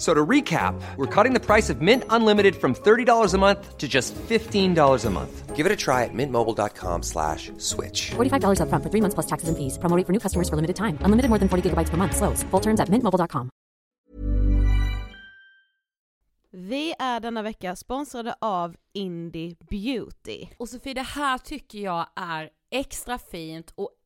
F- So to recap, we're cutting the price of Mint Unlimited from $30 a month to just $15 a month. Give it a try at mintmobile.com slash switch. $45 upfront for three months plus taxes and fees. Promo for new customers for limited time. Unlimited more than 40 gigabytes per month. Slows. Full terms at mintmobile.com. Vi är denna vecka sponsrade av Indie Beauty. Och Sofie, det här tycker jag är extra fint och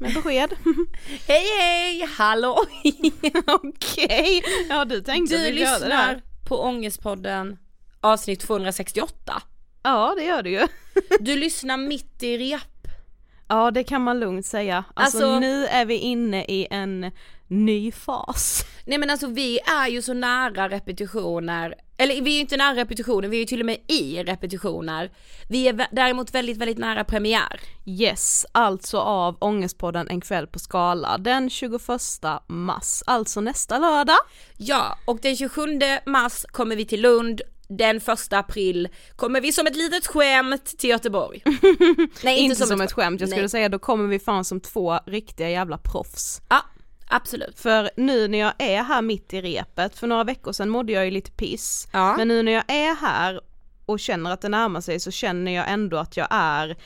Med besked. Hej hej, hallå! Okej, ja du tänkte Du att vi körde det lyssnar här. på Ångestpodden avsnitt 268. Ja det gör du ju. Du lyssnar mitt i rep. Ja det kan man lugnt säga. Alltså, Alltså- nu är vi inne i en ny fas. Nej men alltså vi är ju så nära repetitioner, eller vi är ju inte nära repetitioner, vi är ju till och med i repetitioner. Vi är däremot väldigt, väldigt nära premiär. Yes, alltså av Ångestpodden En kväll på Skala den 21 mars, alltså nästa lördag. Ja, och den 27 mars kommer vi till Lund, den 1 april kommer vi som ett litet skämt till Göteborg. Nej Inte, som, ett skämt, jag skulle Nej. säga då kommer vi fan som två riktiga jävla proffs. Ja, absolut. För nu när jag är här mitt i repet, för några veckor sedan mådde jag ju lite piss, Ja. men nu när jag är här och känner att det närmar sig så känner jag ändå att jag är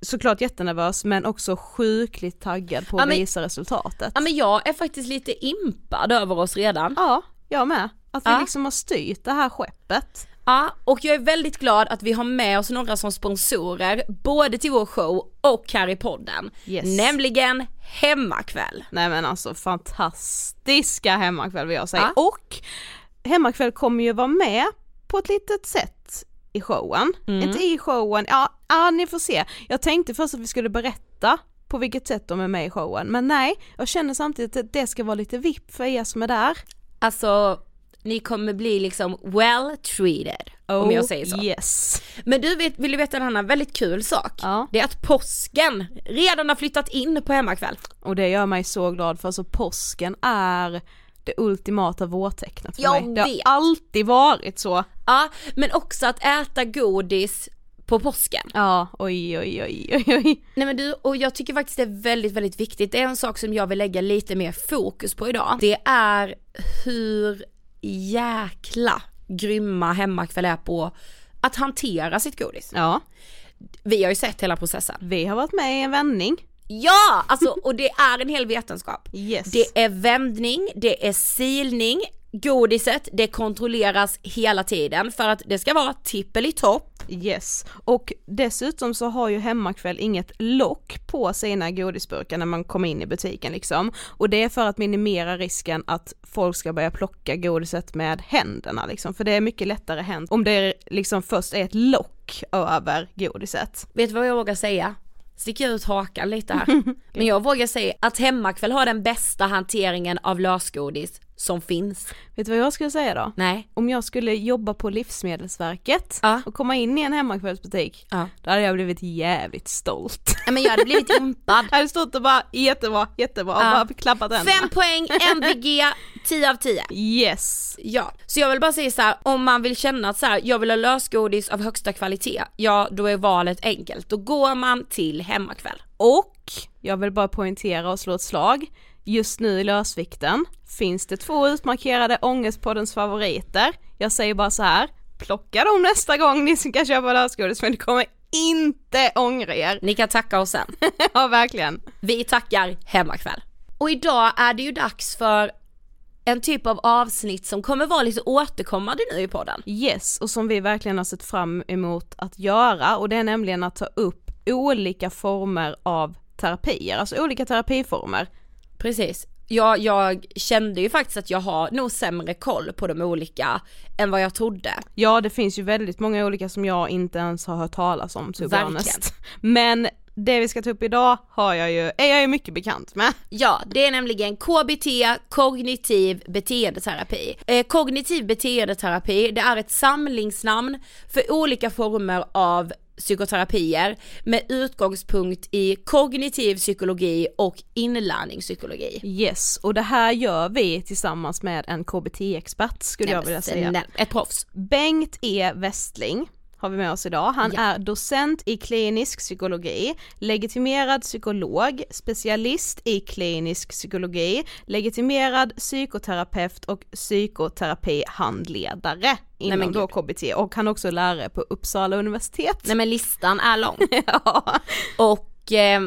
såklart jättenervös men också sjukligt taggad på att Ja, men- visa resultatet. Ja men jag är faktiskt lite impad över oss redan. Ja, jag med. Att vi Ja. liksom har styrt det här skeppet. Ja, och jag är väldigt glad att vi har med oss några som sponsorer, både till vår show och här i podden. Yes. Nämligen Hemmakväll. Nej men alltså fantastiska hemmakväll vill jag säga. Ja. Och hemmakväll kommer ju vara med på ett litet sätt i showen. Mm. Inte i showen, ja, ja ni får se. Jag tänkte först att vi skulle berätta på vilket sätt de är med i showen, men nej, jag känner samtidigt att det ska vara lite vipp för er som är där. Alltså, ni kommer bli liksom well treated, om jag säger så. Oh, Yes. Men du vet, vill du veta en annan väldigt kul sak? Ja. Det är att påsken redan har flyttat in på Hemmakväll. Och det gör mig så glad för alltså påsken är det ultimata vårtecknet för Jag mig. Det har vet. alltid varit så. Ja, men också att äta godis på påsken. Ja, oj oj oj oj oj. Nej men du, och jag tycker faktiskt det är väldigt, väldigt viktigt. Det är en sak som jag vill lägga lite mer fokus på idag. Det är hur jäkla grymma Hemmakväll är på att hantera sitt godis. Ja, Vi har ju sett hela processen. vi har varit med i en vändning. Ja, alltså och det är en hel vetenskap. Yes. Det är vändning, det är silning, godiset, det kontrolleras hela tiden för att det ska vara tippeli-topp. Yes, och dessutom så har ju Hemmakväll inget lock på sina godisburkar när man kommer in i butiken liksom. Och det är för att minimera risken att folk ska börja plocka godiset med händerna liksom. För det är mycket lättare hänt om det liksom först är ett lock över godiset. Vet du vad jag vågar säga? Sticker ut hakan lite här. Men jag vågar säga att Hemmakväll har den bästa hanteringen av lösgodis som finns. Vet du vad jag skulle säga då? Nej. Om jag skulle jobba på Livsmedelsverket Ja. och komma in i en hemmakvällsbutik, Ja. då hade jag blivit jävligt stolt. Nej, Men jag hade blivit impad. Jag hade stått och bara jättebra, jättebra och Ja. bara klappat händerna. Fem poäng, MVG, 10 av 10. Yes! Ja, så jag vill bara säga så här, om man vill känna att så här, jag vill ha lösgodis av högsta kvalitet, ja då är valet enkelt. Då går man till Hemmakväll. Och jag vill bara poängtera och slå ett slag. Just nu i lösvikten finns det två utmarkerade Ångestpoddens favoriter. Jag säger bara så här, plocka dem nästa gång ni ska köpa lösgodis för ni kommer inte ångra er. Ni kan tacka oss sen. ja verkligen. Vi tackar Hemmakväll. Och idag är det ju dags för en typ av avsnitt som kommer vara lite återkommande nu i podden. Yes, och som vi verkligen har sett fram emot att göra och det är nämligen att ta upp olika former av terapier, alltså olika terapiformer. Precis. Jag, jag kände ju faktiskt att jag har nog sämre koll på de olika än vad jag trodde. Ja det finns ju väldigt många olika som jag inte ens har hört talas om to Verkligen. Men det vi ska ta upp idag har jag ju, är jag ju mycket bekant med. Ja, det är nämligen KBT, kognitiv beteendeterapi. Eh, kognitiv beteendeterapi, det är ett samlingsnamn för olika former av psykoterapier med utgångspunkt i kognitiv psykologi och inlärningspsykologi. Yes, och det här gör vi tillsammans med en KBT-expert skulle jag vilja säga. Nej, Ett proffs. Bengt E Westling. Har vi med oss idag. Han Ja. är docent i klinisk psykologi, legitimerad psykolog, specialist i klinisk psykologi, legitimerad psykoterapeut och psykoterapihandledare inom men då. KBT och han är också lärare på Uppsala universitet. Nej men listan är lång. ja. Och eh,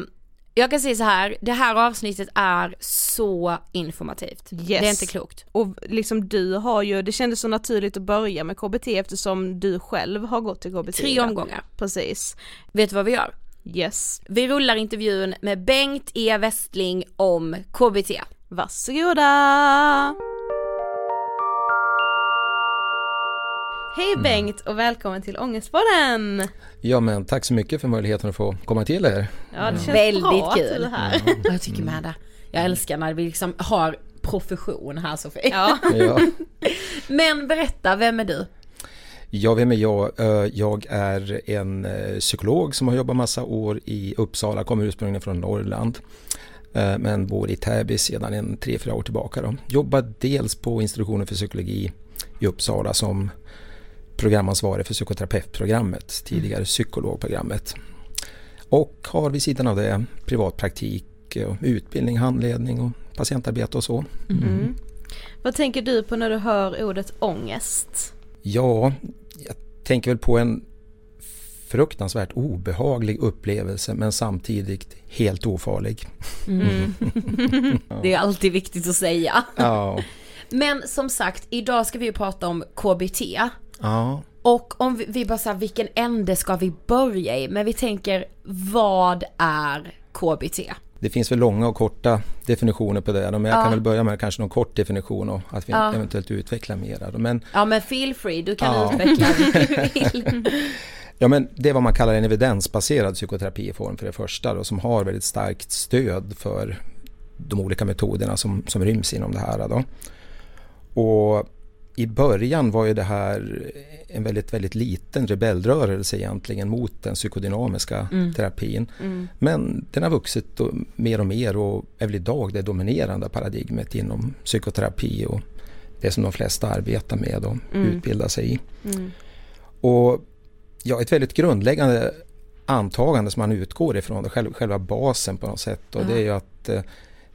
jag kan säga så här, det här avsnittet är så informativt. Yes. Det är inte klokt. Och liksom du har ju, det kändes så naturligt att börja med KBT eftersom du själv har gått till KBT. Tre omgångar. Precis. Vet du vad vi gör? Yes. Vi rullar intervjun med Bengt E Westling om KBT. Varsågoda! Hej Mm. Bengt och välkommen till Ångestpodden! Ja men tack så mycket för möjligheten att få komma till er. Ja det känns Väldigt bra kul. att du är här. Jag tycker med det. Jag älskar när vi liksom har profession här Sofie. Ja. Ja, Men berätta, vem är du? ja vem är jag? Jag är en eh, psykolog som har jobbat massa år i Uppsala, kommer ursprungligen från Norrland. eh, Men bor i Täby sedan en tre, fyra år tillbaka. Då. Jobbar dels på institutionen för psykologi i Uppsala som programansvarig för psykoterapeutprogrammet, tidigare psykologprogrammet. Och har vid sidan av det privatpraktik, och utbildning, handledning och patientarbete och så. Mm. Vad tänker du på när du hör ordet ångest? Ja, jag tänker väl på en fruktansvärt obehaglig upplevelse men samtidigt helt ofarlig. Det är alltid viktigt att säga. Ja, Men som sagt, idag ska vi ju prata om KBT. Ja. Och om vi, vi bara säger vilken ände ska vi börja i? Men vi tänker, vad är KBT? Det finns väl långa och korta definitioner på det. Men jag Ja. kan väl börja med kanske någon kort definition och att vi Ja. eventuellt utvecklar mera. Men, Ja men feel free, du kan Ja. utveckla hur du vill. ja, men det är vad man kallar en evidensbaserad psykoterapiform för det första då, som har väldigt starkt stöd för de olika metoderna som, som ryms inom det här. Då. Och i början var ju det här en väldigt, väldigt liten rebellrörelse egentligen mot den psykodynamiska terapin. Men den har vuxit då mer och mer och är väl idag det dominerande paradigmet inom psykoterapi och det som de flesta arbetar med och utbildar sig i. Och ja, ett väldigt grundläggande antagande som man utgår ifrån, det själv, själva basen på något sätt. Och det är ju att eh,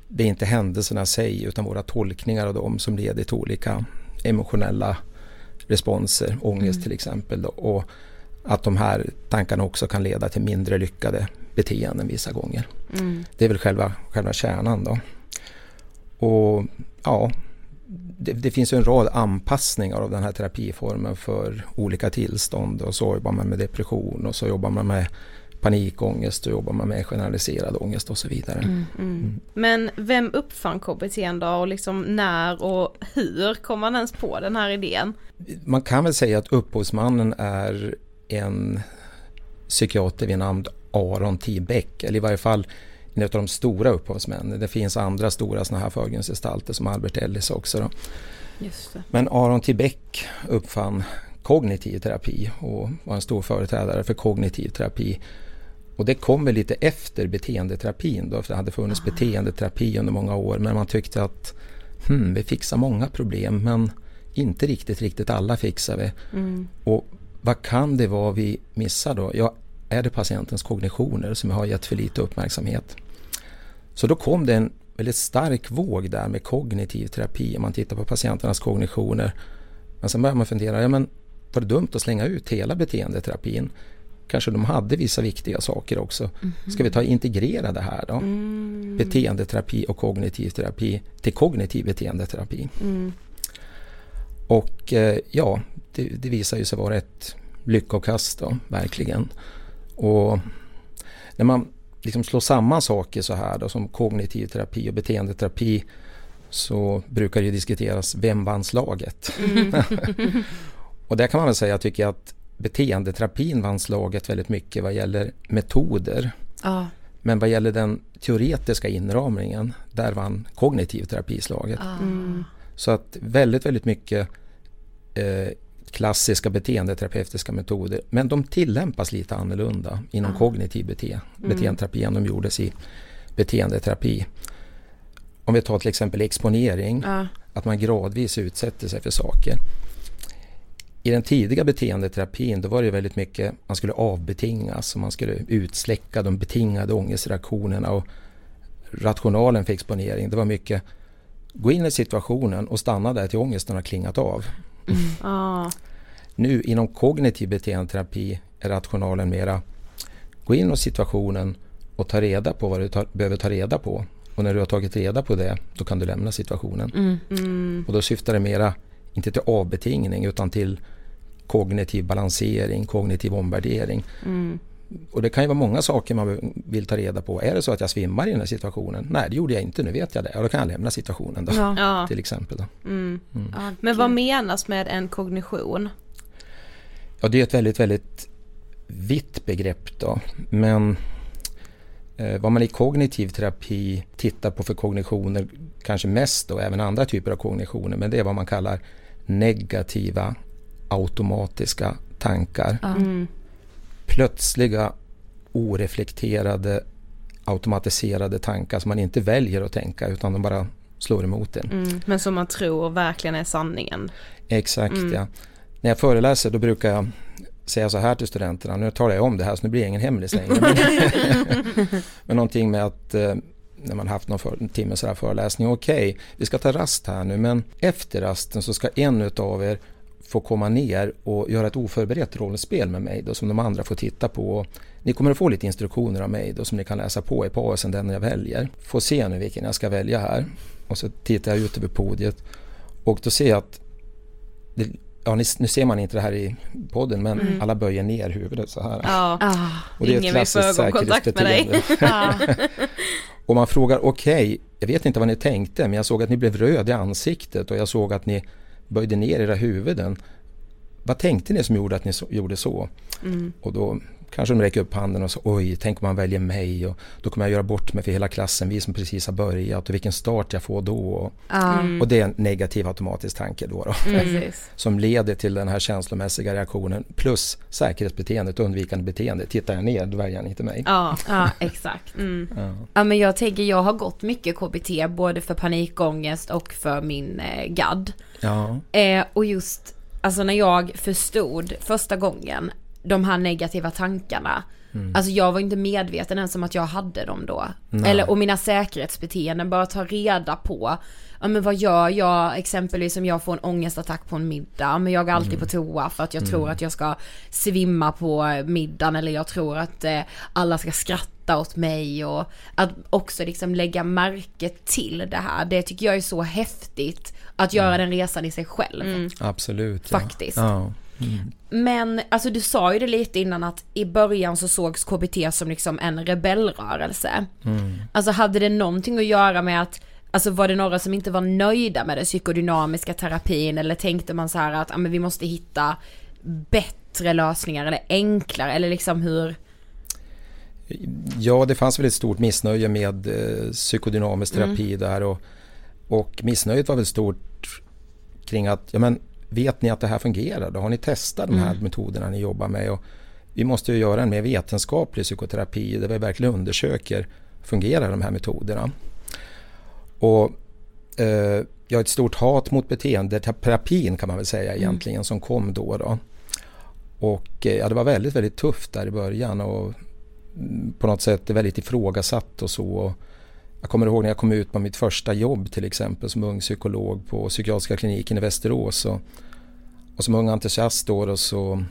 det är inte händelserna i sig utan våra tolkningar av dem som leder till olika emotionella responser, ångest till exempel. Då, och att de här tankarna också kan leda till mindre lyckade beteenden vissa gånger. Det är väl själva, själva kärnan då. Och ja, det, det finns ju en rad anpassningar av den här terapiformen för olika tillstånd och så jobbar man med depression och så jobbar man med panikångest och jobbar man med generaliserad ångest och så vidare. Men vem uppfann KBT då och liksom när och hur kom man ens på den här idén? Man kan väl säga att upphovsmannen är en psykiater vid namn Aron T. Beck, eller i varje fall en av de stora upphovsmännen. Det finns andra stora sådana här förgrundsgestalter som Albert Ellis också. Då. Men Aron T. Beck uppfann kognitiv terapi och var en stor företrädare för kognitiv terapi. Och det kom väl lite efter beteendeterapin då, för det hade funnits beteendeterapi under många år, men man tyckte att hmm, vi fixar många problem, men inte riktigt, riktigt alla fixar vi. Och vad kan det vara vi missar då? Ja, är det patientens kognitioner som har gett för lite uppmärksamhet? Så då kom det en väldigt stark våg där med kognitiv terapi, om man tittar på patienternas kognitioner. Men sen börjar man fundera, ja men var det dumt att slänga ut hela beteendeterapin? Kanske de hade vissa viktiga saker också. Ska vi ta integrera det här då? Beteendeterapi och kognitiv terapi till kognitiv beteendeterapi. Och eh, ja, det, det visar ju sig vara ett lyckokast då, verkligen. Och när man liksom slår samman saker så här då, som kognitiv terapi och beteendeterapi så brukar det ju diskuteras, vem vann slaget? och där kan man väl säga, tycker jag, att beteendeterapin vann slaget väldigt mycket vad gäller metoder. Ja. Men vad gäller den teoretiska inramningen, där vann kognitiv terapi slaget. Så att väldigt, väldigt mycket eh, klassiska beteendeterapeutiska metoder, men de tillämpas lite annorlunda inom kognitiv bete beteendeterapi än de gjordes i beteendeterapi. Om vi tar till exempel exponering, Ja. att man gradvis utsätter sig för saker. I den tidiga beteendeterapin då var det väldigt mycket, man skulle avbetingas och man skulle utsläcka de betingade ångestreaktionerna och rationalen för exponering. Det var mycket, gå in i situationen och stanna där till ångesten har klingat av. Mm. Ah. Nu inom kognitiv beteendeterapi är rationalen mera, gå in i situationen och ta reda på vad du tar, behöver ta reda på. Och när du har tagit reda på det, då kan du lämna situationen. Mm. Mm. Och då syftar det mera, inte till avbetingning utan till kognitiv balansering, kognitiv omvärdering. Mm. Och det kan ju vara många saker man vill ta reda på. Är det så att jag svimmar i den här situationen? Nej, det gjorde jag inte, nu vet jag det. Och då kan jag lämna situationen då, Ja. till exempel. Då. Mm. Mm. Men vad menas med en kognition? Ja, det är ett väldigt, väldigt vitt begrepp då. Men eh, vad man i kognitiv terapi tittar på för kognitioner, kanske mest då, även andra typer av kognitioner, men det är vad man kallar negativa automatiska tankar. Mm. Plötsliga oreflekterade automatiserade tankar som man inte väljer att tänka utan de bara slår emot en. Mm. Men som man tror verkligen är sanningen. Exakt Mm. ja. När jag föreläser då brukar jag säga så här till studenterna, nu talar jag om det här så nu blir det ingen hemlis längre. Men, men någonting med att eh, när man haft någon för, en timme så här föreläsning, okej vi ska ta rast här nu men efter rasten så ska en utav er få komma ner och göra ett oförberett rollspel med mig då som de andra får titta på. Ni kommer att få lite instruktioner av mig då som ni kan läsa på i pausen, den jag väljer. Får se nu vilken jag ska välja här. Och så tittar jag ut över podiet och då ser jag att det, ja, ni, nu ser man inte det här i podden men Mm. alla böjer ner huvudet så här. Ja. Och det är ett Ingen vill få klassiskt ögonkontakt med dig. säkerhetsbeteende. och man frågar okej, jag vet inte vad ni tänkte men jag såg att ni blev röd i ansiktet och jag såg att ni böjde ner era huvuden. Vad tänkte ni som gjorde att ni så, gjorde så? Mm. Och då kanske de räcker upp handen och så oj, tänk om man väljer mig och då kommer jag göra bort mig för hela klassen, vi som precis har börjat och vilken start jag får då. Och. Mm. och det är en negativ automatisk tanke då. då Precis. som leder till den här känslomässiga reaktionen plus säkerhetsbeteendet, undvikande beteende. Tittar jag ner, då väljer han inte mig. Ja. Ja, exakt. Mm. Ja. Ja men jag tänker, jag har gått mycket KBT både för panikångest och för min eh, GAD. Ja. Eh, och just, alltså när jag förstod första gången de här negativa tankarna. Alltså jag var inte medveten ens om att jag hade dem då. Nej. Eller, och mina säkerhetsbeteenden, bara ta reda på. Ja men vad gör jag exempelvis om jag får en ångestattack på en middag. Men jag går alltid på toa för att jag tror att jag ska svimma på middagen. Eller jag tror att eh, alla ska skratta åt mig. Och att också liksom lägga märke till det här. Det tycker jag är så häftigt. Att göra den resan i sig själv. Absolut. Ja. Faktiskt. Ja. Men alltså du sa ju det lite innan att i början så sågs KBT som liksom en rebellrörelse. Alltså hade det någonting att göra med att Alltså var det några som inte var nöjda med den psykodynamiska terapin? Eller tänkte man så här att ah, men vi måste hitta bättre lösningar eller enklare? Eller liksom hur? ja, det fanns väl ett stort missnöje med eh, psykodynamisk terapi där och, och missnöjet var väl stort kring att, ja men vet ni att det här fungerar då? Har ni testat de här metoderna ni jobbar med? Och vi måste ju göra en mer vetenskaplig psykoterapi där vi verkligen undersöker, fungerar de här metoderna? Och eh, ja, ett stort hat mot beteendeterapin kan man väl säga egentligen som kom då. då. Och eh, ja, det var väldigt, väldigt tufft där i början och mm, på något sätt väldigt ifrågasatt och så. Och jag kommer ihåg när jag kom ut på mitt första jobb till exempel som ung psykolog på psykiatriska kliniken i Västerås. Och, och som ung entusiast då, då så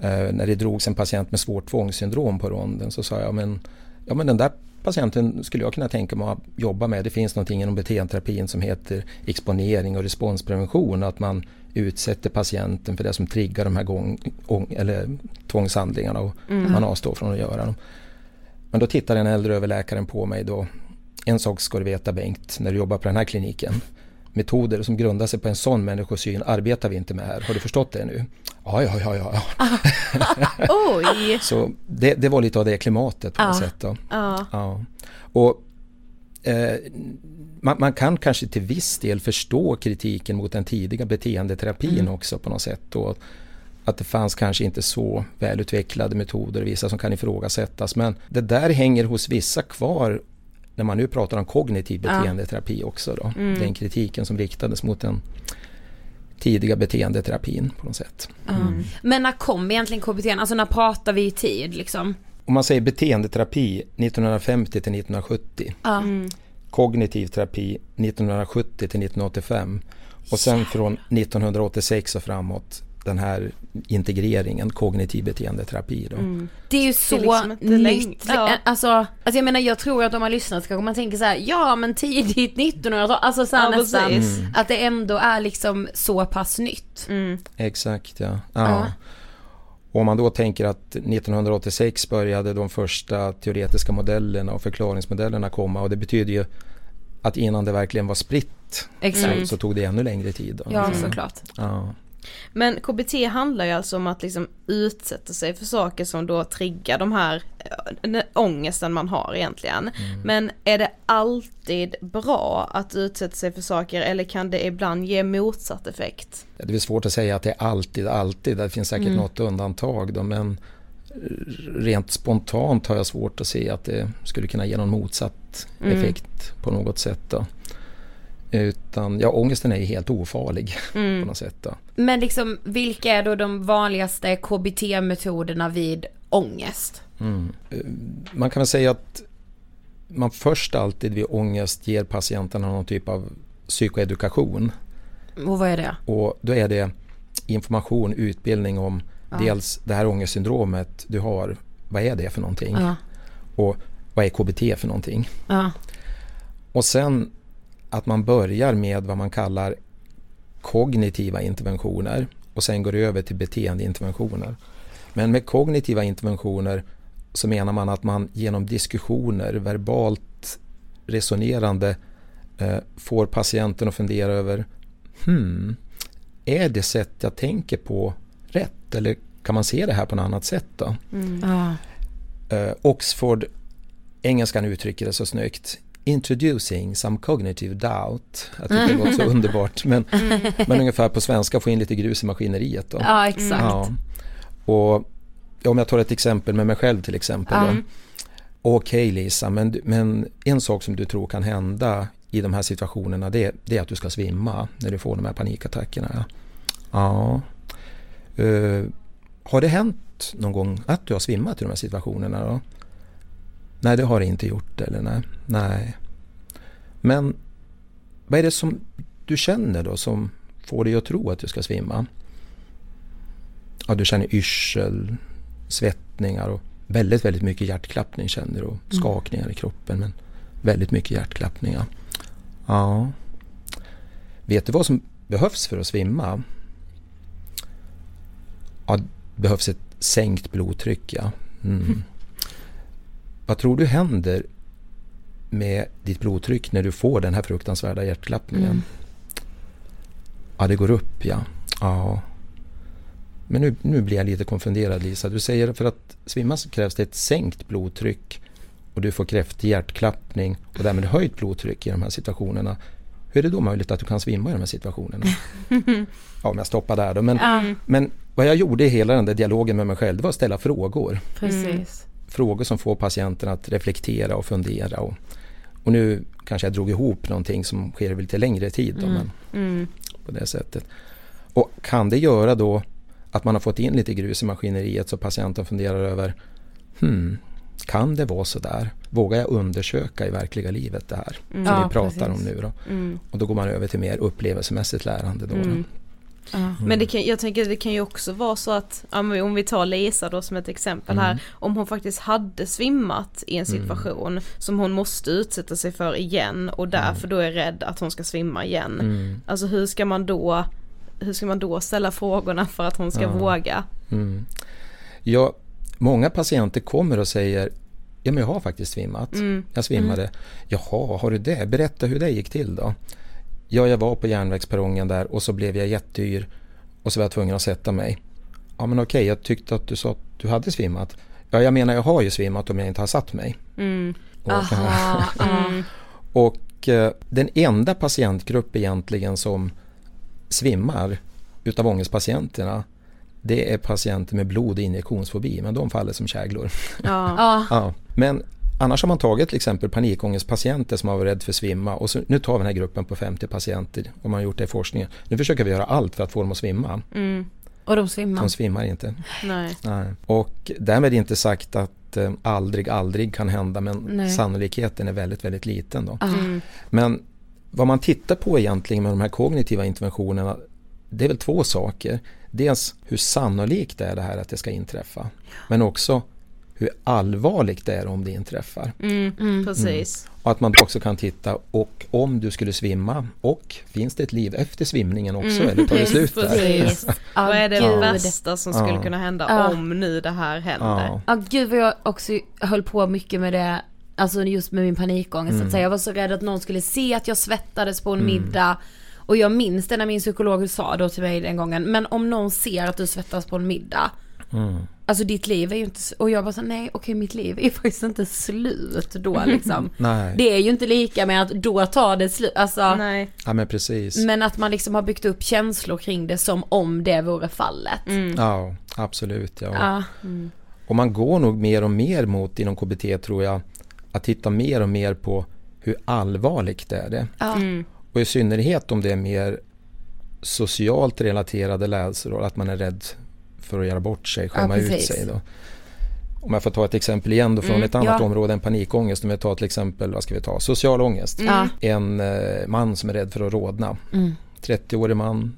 eh, när det drogs en patient med svårt tvångssyndrom på ronden så sa jag men, ja, men den där patienten skulle jag kunna tänka mig att jobba med. Det finns någonting inom beteendeterapin som heter exponering och responsprevention. Att man utsätter patienten för det som triggar de här gång, ång, eller tvångshandlingarna och man avstår från att göra dem. Men då tittar den äldre överläkaren på mig då. En sak ska du veta Bengt, när du jobbar på den här kliniken. Metoder som grundar sig på en sån människosyn arbetar vi inte med här. Har du förstått det nu? Ja, ja, ja, ja. Oj! Så det, det var lite av det klimatet på något Ja. sätt. Då. Ja. Ja. Och, eh, man, man kan kanske till viss del förstå kritiken mot den tidiga beteendeterapin också på något sätt. Och att det fanns kanske inte så välutvecklade metoder, vissa som kan ifrågasättas. Men det där hänger hos vissa kvar när man nu pratar om kognitiv beteendeterapi också. Då. Den kritiken som riktades mot den tidiga beteendeterapin på något sätt. Mm. Men när kom egentligen KBT? Alltså när pratar vi i tid liksom? Om man säger beteendeterapi 1950 till 1970. Mm. Kognitiv terapi 1970 till 1985. Och sen från 1986 och framåt den här integreringen, kognitiv beteendeterapi. Då. Mm. Det är ju så Det är liksom nytt. ja. Alltså, alltså jag menar jag tror att om man lyssnar så kanske man tänker så här, ja men tidigt 1900-tal, alltså så här Ja, nästan. Mm. Att det ändå är liksom så pass nytt. Mm. Exakt ja. Ja. Och om man då tänker att 1986 började de första teoretiska modellerna och förklaringsmodellerna komma och det betyder ju att innan det verkligen var spritt Exakt. så, så tog det ännu längre tid. Då. Ja Mm. såklart. Ja. Men KBT handlar ju alltså om att liksom utsätta sig för saker som då triggar de här äh, ångesten man har egentligen. Men är det alltid bra att utsätta sig för saker eller kan det ibland ge motsatt effekt? Det är svårt att säga att det är alltid, alltid. Det finns säkert något undantag då, men rent spontant har jag svårt att se att det skulle kunna ge någon motsatt effekt på något sätt. Då. Utan, ja, ångesten är ju helt ofarlig på något sätt. Då. Men liksom vilka är då de vanligaste KBT-metoderna vid ångest? Man kan väl säga att man först alltid vid ångest ger patienterna någon typ av psykoedukation. Och vad är det? Och då är det information, utbildning om dels det här ångestsyndromet du har. Vad är det för någonting? Ja. Och vad är KBT för någonting? Ja. Och sen att man börjar med vad man kallar kognitiva interventioner och sen går över till beteendeinterventioner. Men med kognitiva interventioner så menar man att man genom diskussioner, verbalt resonerande eh, får patienten att fundera över hmm, är det sätt jag tänker på rätt eller kan man se det här på något annat sätt då? Ja. Eh, Oxford, engelskan uttrycker det så snyggt. Introducing some cognitive doubt. Jag tycker det låter så underbart. Men, men ungefär på svenska få in lite grus i maskineriet. Då. ja, exakt. Ja. Och om jag tar ett exempel med mig själv till exempel. Ja. Okej Lisa, men, men en sak som du tror kan hända i de här situationerna det, det är att du ska svimma när du får de här panikattackerna. Ja. Eh, har det hänt någon gång att du har svimmat i de här situationerna då? Nej, det har det inte gjort eller nej. nej. Men vad är det som du känner då som får dig att tro att du ska svimma? Ja, du känner yrsel, svettningar och väldigt, väldigt mycket hjärtklappning känner du och skakningar i kroppen men väldigt mycket hjärtklappningar. Ja. Vet du vad som behövs för att svimma? Ja, det behövs ett sänkt blodtryck ja. Mm. Vad tror du händer med ditt blodtryck när du får den här fruktansvärda hjärtklappningen? Ja, det går upp ja. ja. Men nu, nu blir jag lite konfunderad Lisa. Du säger för att svimma så krävs det ett sänkt blodtryck och du får kraftig hjärtklappning och därmed höjt blodtryck i de här situationerna. Hur är det då möjligt att du kan svimma i de här situationerna? ja, om jag stoppar där då. Men, men vad jag gjorde i hela den där dialogen med mig själv det var att ställa frågor. Precis. Frågor som får patienten att reflektera och fundera. Och, och nu kanske jag drog ihop någonting som sker över lite längre tid. Då, men Mm. på det sättet. Och kan det göra då att man har fått in lite grus i maskineriet så patienten funderar över hmm, kan det vara så där? Vågar jag undersöka i verkliga livet det här som Ja, vi pratar precis. om nu då? Mm. Och då går man över till mer upplevelsemässigt lärande då. då. Mm. Men det kan, jag tänker det kan ju också vara så att, om vi tar Lisa då som ett exempel här, om hon faktiskt hade svimmat i en situation som hon måste utsätta sig för igen och därför då är rädd att hon ska svimma igen. Mm. Alltså hur ska man då, hur ska man då ställa frågorna för att hon ska våga? Mm. Ja, många patienter kommer och säger Ja men jag har faktiskt svimmat. Mm. Jag svimmade. Jaha, har du det? Berätta hur det gick till då. Ja, jag var på järnvägsperrongen där och så blev jag jätteyr och så var jag tvungen att sätta mig. Ja men okej, jag tyckte att du sa att du hade svimmat. Ja, jag menar jag har ju svimmat om jag inte har satt mig. Mm. Och, Aha, ja. och eh, den enda patientgrupp egentligen som svimmar utav ångestpatienterna det är patienter med blod och injektionsfobi men de faller som käglor. Ja. Ja, men Annars har man tagit till exempel panikångestpatienter som har varit rädda för att svimma och så, nu tar vi den här gruppen på 50 patienter och man har gjort det i forskningen. Nu försöker vi göra allt för att få dem att svimma. Mm. Och de svimmar? De svimmar inte. Nej. Nej. Och därmed inte sagt att eh, aldrig, aldrig kan hända men Nej. sannolikheten är väldigt, väldigt liten. Då. Mm. Men vad man tittar på egentligen med de här kognitiva interventionerna det är väl två saker. Dels hur sannolikt det är det här att det ska inträffa. Men också hur allvarligt det är om det inträffar. Mm. Mm. Precis. Och att man också kan titta och om du skulle svimma och finns det ett liv efter svimningen också Mm. eller tar det slut där? Precis. Vad är det värsta som skulle Ja. kunna hända Ja. om nu det här händer? Ja. Ja gud vad jag också höll på mycket med det, alltså just med min panikångest Mm. att säga. Jag var så rädd att någon skulle se att jag svettades på en Mm. middag. Och jag minns det när min psykolog sa då till mig den gången, men om någon ser att du svettas på en middag, Mm. alltså ditt liv är ju inte, och jag bara så nej okej mitt liv är faktiskt inte slut då liksom. Nej, Det är ju inte lika med att då tar det slut, alltså. Nej. ja, men precis. Men att man liksom har byggt upp känslor kring det som om det vore fallet. Ja, absolut. Ja. Ja. Och man går nog mer och mer mot inom KBT tror jag att titta mer och mer på hur allvarligt det är det. Ja. Mm. Och i synnerhet om det är mer socialt relaterade läsor, att man är rädd för att göra bort sig, skämma ut precis. sig. Då. Om jag får ta ett exempel igen då från Mm, ett annat ja. område än panikångest. Om jag tar till exempel, vad ska vi ta, social ångest. Ja. En eh, man som är rädd för att rodna. Mm. 30-årig man,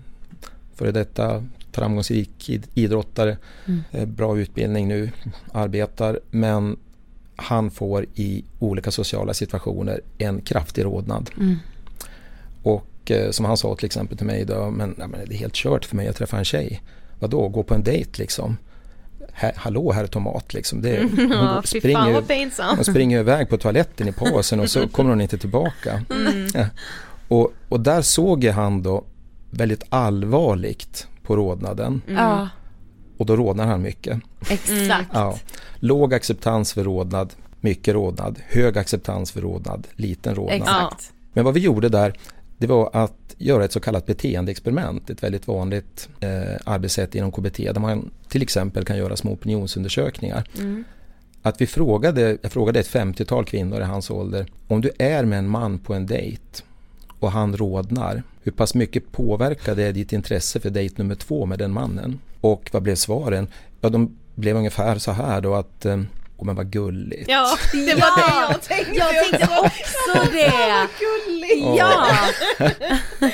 före detta framgångsrik id- idrottare, Mm. eh, bra utbildning nu, arbetar. Men han får i olika sociala situationer en kraftig rodnad. Mm. Och eh, som han sa till exempel till mig då, men, ja, men det är helt kört för mig att träffa en tjej. Vadå, gå på en dejt liksom? Här, hallå herr tomat liksom. Det, hon Ja, pinsamt. hon springer iväg på toaletten i pausen och så kommer hon inte tillbaka. Mm. Ja. Och, och där såg jag han då väldigt allvarligt på rodnaden Ja, och då rodnar han mycket. exakt. Ja. Låg acceptans för rodnad, mycket rodnad, hög acceptans för rodnad, liten rodnad. Exakt. Men vad vi gjorde där, det var att göra ett så kallat beteendeexperiment, ett väldigt vanligt eh, arbetssätt inom KBT där man till exempel kan göra små opinionsundersökningar. Att vi frågade, jag frågade ett 50-tal kvinnor i hans ålder, om du är med en man på en dejt och han rodnar, hur pass mycket påverkar det ditt intresse för dejt nummer två med den mannen? Och vad blev svaren? Ja, de blev ungefär så här då att, åh men vad gulligt. Ja, det var det jag tänkte. Jag tänkte också det! Gulligt. Ja!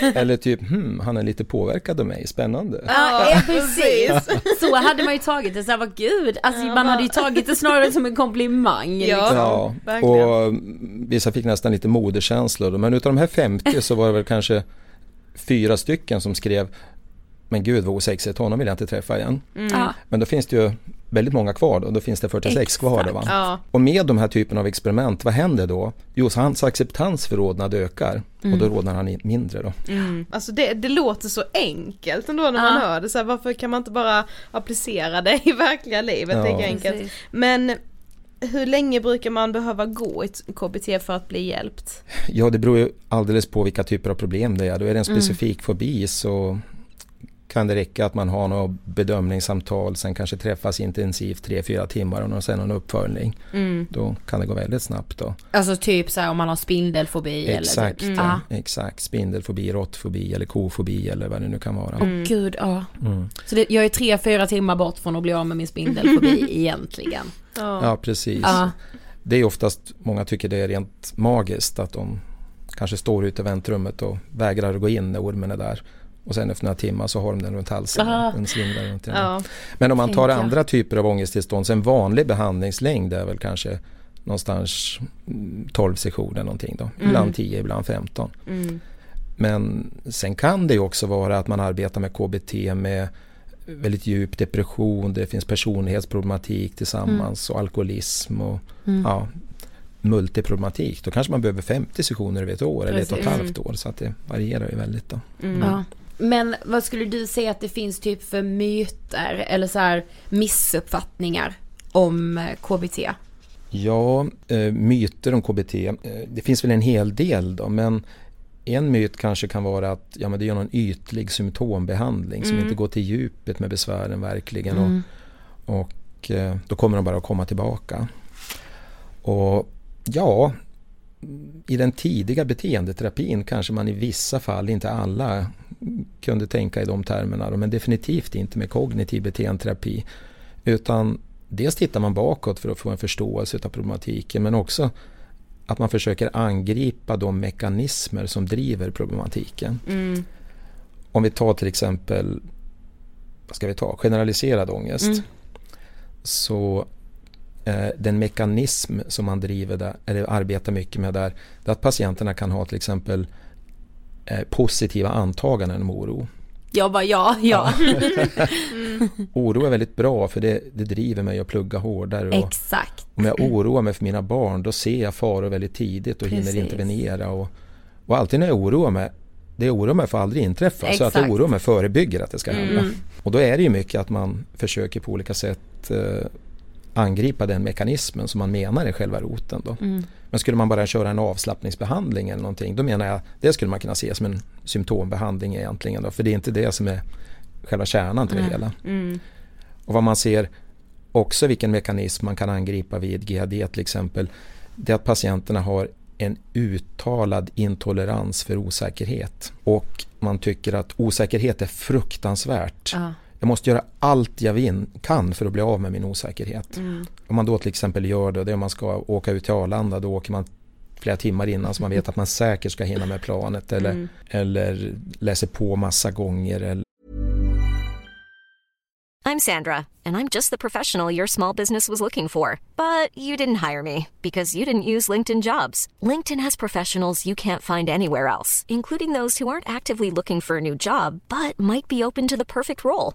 Eller typ, hmm, han är lite påverkad av mig, spännande. Ja, ja, precis. Så hade man ju tagit det, så här, vad gud, alltså man hade ju tagit det snarare som en komplimang. Ja. liksom. Ja, verkligen. och mm, vissa fick nästan lite moderkänslor. Men utav de här 50 så var det väl kanske fyra stycken som skrev Men gud vad osexigt, honom vill jag inte träffa igen. Ja. Men då finns det ju väldigt många kvar då, då finns det 46 kvar då va. Ja. Och med de här typen av experiment, vad händer då? Jo, så hans acceptans för rodnad ökar och då rodnar han mindre då. Alltså det, det låter så enkelt ändå när man Ja. hör det så här, varför kan man inte bara applicera det i verkliga livet? Ja. Det är enkelt. Men hur länge brukar man behöva gå i ett KBT för att bli hjälpt? Ja, det beror ju alldeles på vilka typer av problem det är. Då är det en specifik fobi så kan det räcka att man har något bedömningssamtal, sen kanske träffas intensivt 3-4 timmar och sen en uppföljning. Då kan det gå väldigt snabbt då. Alltså typ så här om man har spindelfobi Exakt, eller typ. ja, Ja. exakt. Spindelfobi, råttfobi eller kofobi eller vad det nu kan vara. Åh gud, ja. Mm. Så det, jag är tre, fyra timmar bort från att bli av med min spindelfobi egentligen. Ja, precis. Ja. Det är oftast, många tycker det är rent magiskt att de kanske står ute i väntrummet och vägrar att gå in när ormen är där. Och sen efter några timmar så har de den runt halsen den slingrar runt den. Ja. Men om man tar Tänker jag. andra typer av ångesttillstånd, så en vanlig behandlingslängd är väl kanske någonstans mm, 12 sessioner någonting då. Ibland 10, ibland 15. Men sen kan det ju också vara att man arbetar med KBT med väldigt djup depression, det finns personlighetsproblematik tillsammans och alkoholism och ja, multiproblematik. Då kanske man behöver 50 sessioner över ett år eller ett och ett Precis. halvt år så att det varierar ju väldigt då. Ja. Men vad skulle du säga att det finns typ för myter eller så här missuppfattningar om eh, KBT? Ja, eh, myter om KBT. Eh, det finns väl en hel del då, men en myt kanske kan vara att ja, men det är någon ytlig symptombehandling som inte går till djupet med besvären verkligen. Och, och eh, då kommer de bara att komma tillbaka. Och Ja, i den tidiga beteendeterapin kanske man i vissa fall, inte alla, kunde tänka i de termerna. Men definitivt inte med kognitiv beteendeterapi. Utan dels tittar man bakåt för att få en förståelse av problematiken men också att man försöker angripa de mekanismer som driver problematiken. Mm. Om vi tar till exempel, vad ska vi ta, generaliserad ångest. Mm. Så den mekanism som man driver där, eller arbetar mycket med där, det är att patienterna kan ha till exempel eh, positiva antaganden om oro. Jag bara ja, ja. mm. Oro är väldigt bra för det, det driver mig att plugga hårdare. Och Exakt. Om jag oroar mig för mina barn då ser jag faror väldigt tidigt och Precis. hinner intervenera. Och, och alltid när jag oroar mig, det jag oroar mig får aldrig inträffa. Exakt. Så att jag oroar mig förebygger att det ska hända. Mm. Och då är det ju mycket att man försöker på olika sätt eh, angripa den mekanismen som man menar är själva roten. Då. Mm. Men skulle man bara köra en avslappningsbehandling eller någonting då menar jag det skulle man kunna se som en symptombehandling egentligen. Då, för det är inte det som är själva kärnan till mm. det hela. Mm. Och vad man ser också vilken mekanism man kan angripa vid GHD till exempel det är att patienterna har en uttalad intolerans för osäkerhet. Och man tycker att osäkerhet är fruktansvärt. Uh jag måste göra allt jag vin, kan för att bli av med min osäkerhet. Mm. Om man då till exempel gör det, det är om man ska åka ut till Arlanda, då åker man flera timmar innan så man vet att man säkert ska hinna med planet eller, mm. eller läser på massa gånger. Eller... I'm Sandra and I'm just the professional your small business was looking for. But you didn't hire me because you didn't use LinkedIn jobs. LinkedIn has professionals you can't find anywhere else, including those who aren't actively looking for a new job but might be open to the perfect role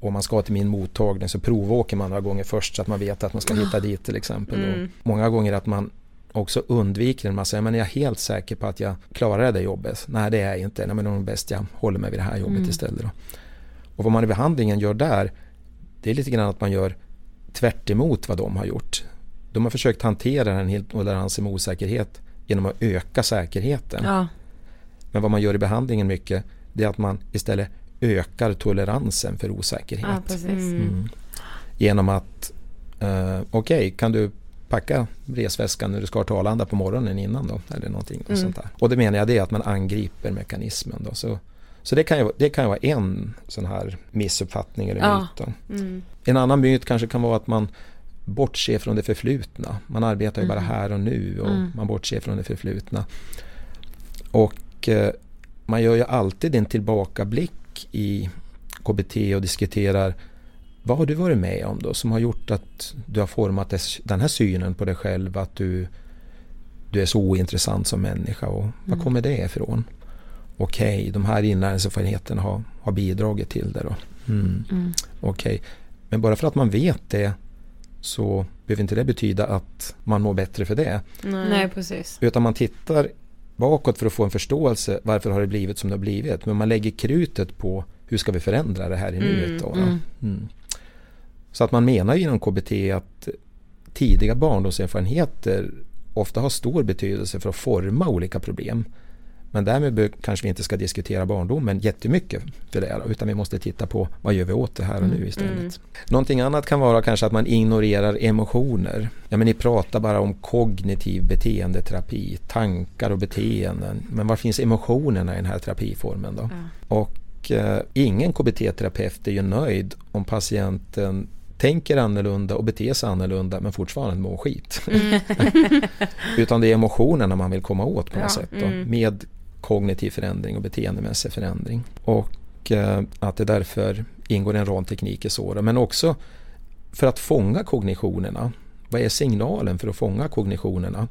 om man ska till min mottagning så provåker man några gånger först så att man vet att man ska hitta dit till exempel. Mm. många gånger att man också undviker en massa, men är jag helt säker på att jag klarar det jobbet? Nej det är jag inte, Nej, men det är bäst jag håller mig vid det här jobbet mm. istället. Då. Och vad man i behandlingen gör där, det är lite grann att man gör tvärt vad de har gjort. De har försökt hantera den intoleransen med osäkerhet genom att öka säkerheten. Ja. Men vad man gör i behandlingen mycket, det är att man istället ökar toleransen för osäkerhet. Ja, mm. Mm. Genom att, uh, okej, okay, kan du packa resväskan när du ska till Arlanda på morgonen innan då? Eller någonting mm. sånt där. Och det menar jag det är att man angriper mekanismen då. Så, så det, kan ju, det kan ju vara en sån här missuppfattning eller ja. myt. Mm. En annan myt kanske kan vara att man bortser från det förflutna. Man arbetar ju bara mm. här och nu och mm. man bortser från det förflutna. Och eh, man gör ju alltid en tillbakablick i KBT och diskuterar vad har du varit med om då som har gjort att du har format den här synen på dig själv att du, du är så ointressant som människa och var mm. kommer det ifrån? Okej, okay, de här inlärningserfarenheterna har, har bidragit till det då. Mm. Mm. Okej, okay. men bara för att man vet det så behöver inte det betyda att man mår bättre för det. Nej, Nej precis. Utan man tittar bakåt för att få en förståelse varför har det blivit som det har blivit. Men man lägger krutet på hur ska vi förändra det här i nuet. Mm, då, mm. Mm. Så att man menar inom KBT att tidiga barndomserfarenheter ofta har stor betydelse för att forma olika problem. Men därmed kanske vi inte ska diskutera barndomen jättemycket för det, utan vi måste titta på vad gör vi åt det här och nu Mm. istället. Mm. Någonting annat kan vara kanske att man ignorerar emotioner. Ja, men ni pratar bara om kognitiv beteendeterapi, tankar och beteenden. Men var finns emotionerna i den här terapiformen då? Och eh, ingen KBT-terapeut är ju nöjd om patienten tänker annorlunda och beter sig annorlunda men fortfarande mår skit. Mm. Utan det är emotionerna man vill komma åt på något Ja, sätt då, mm. med kognitiv förändring och beteendemässig förändring. Och eh, att det därför ingår en rad tekniker så. Men också för att fånga kognitionerna. Vad är signalen för att fånga kognitionerna?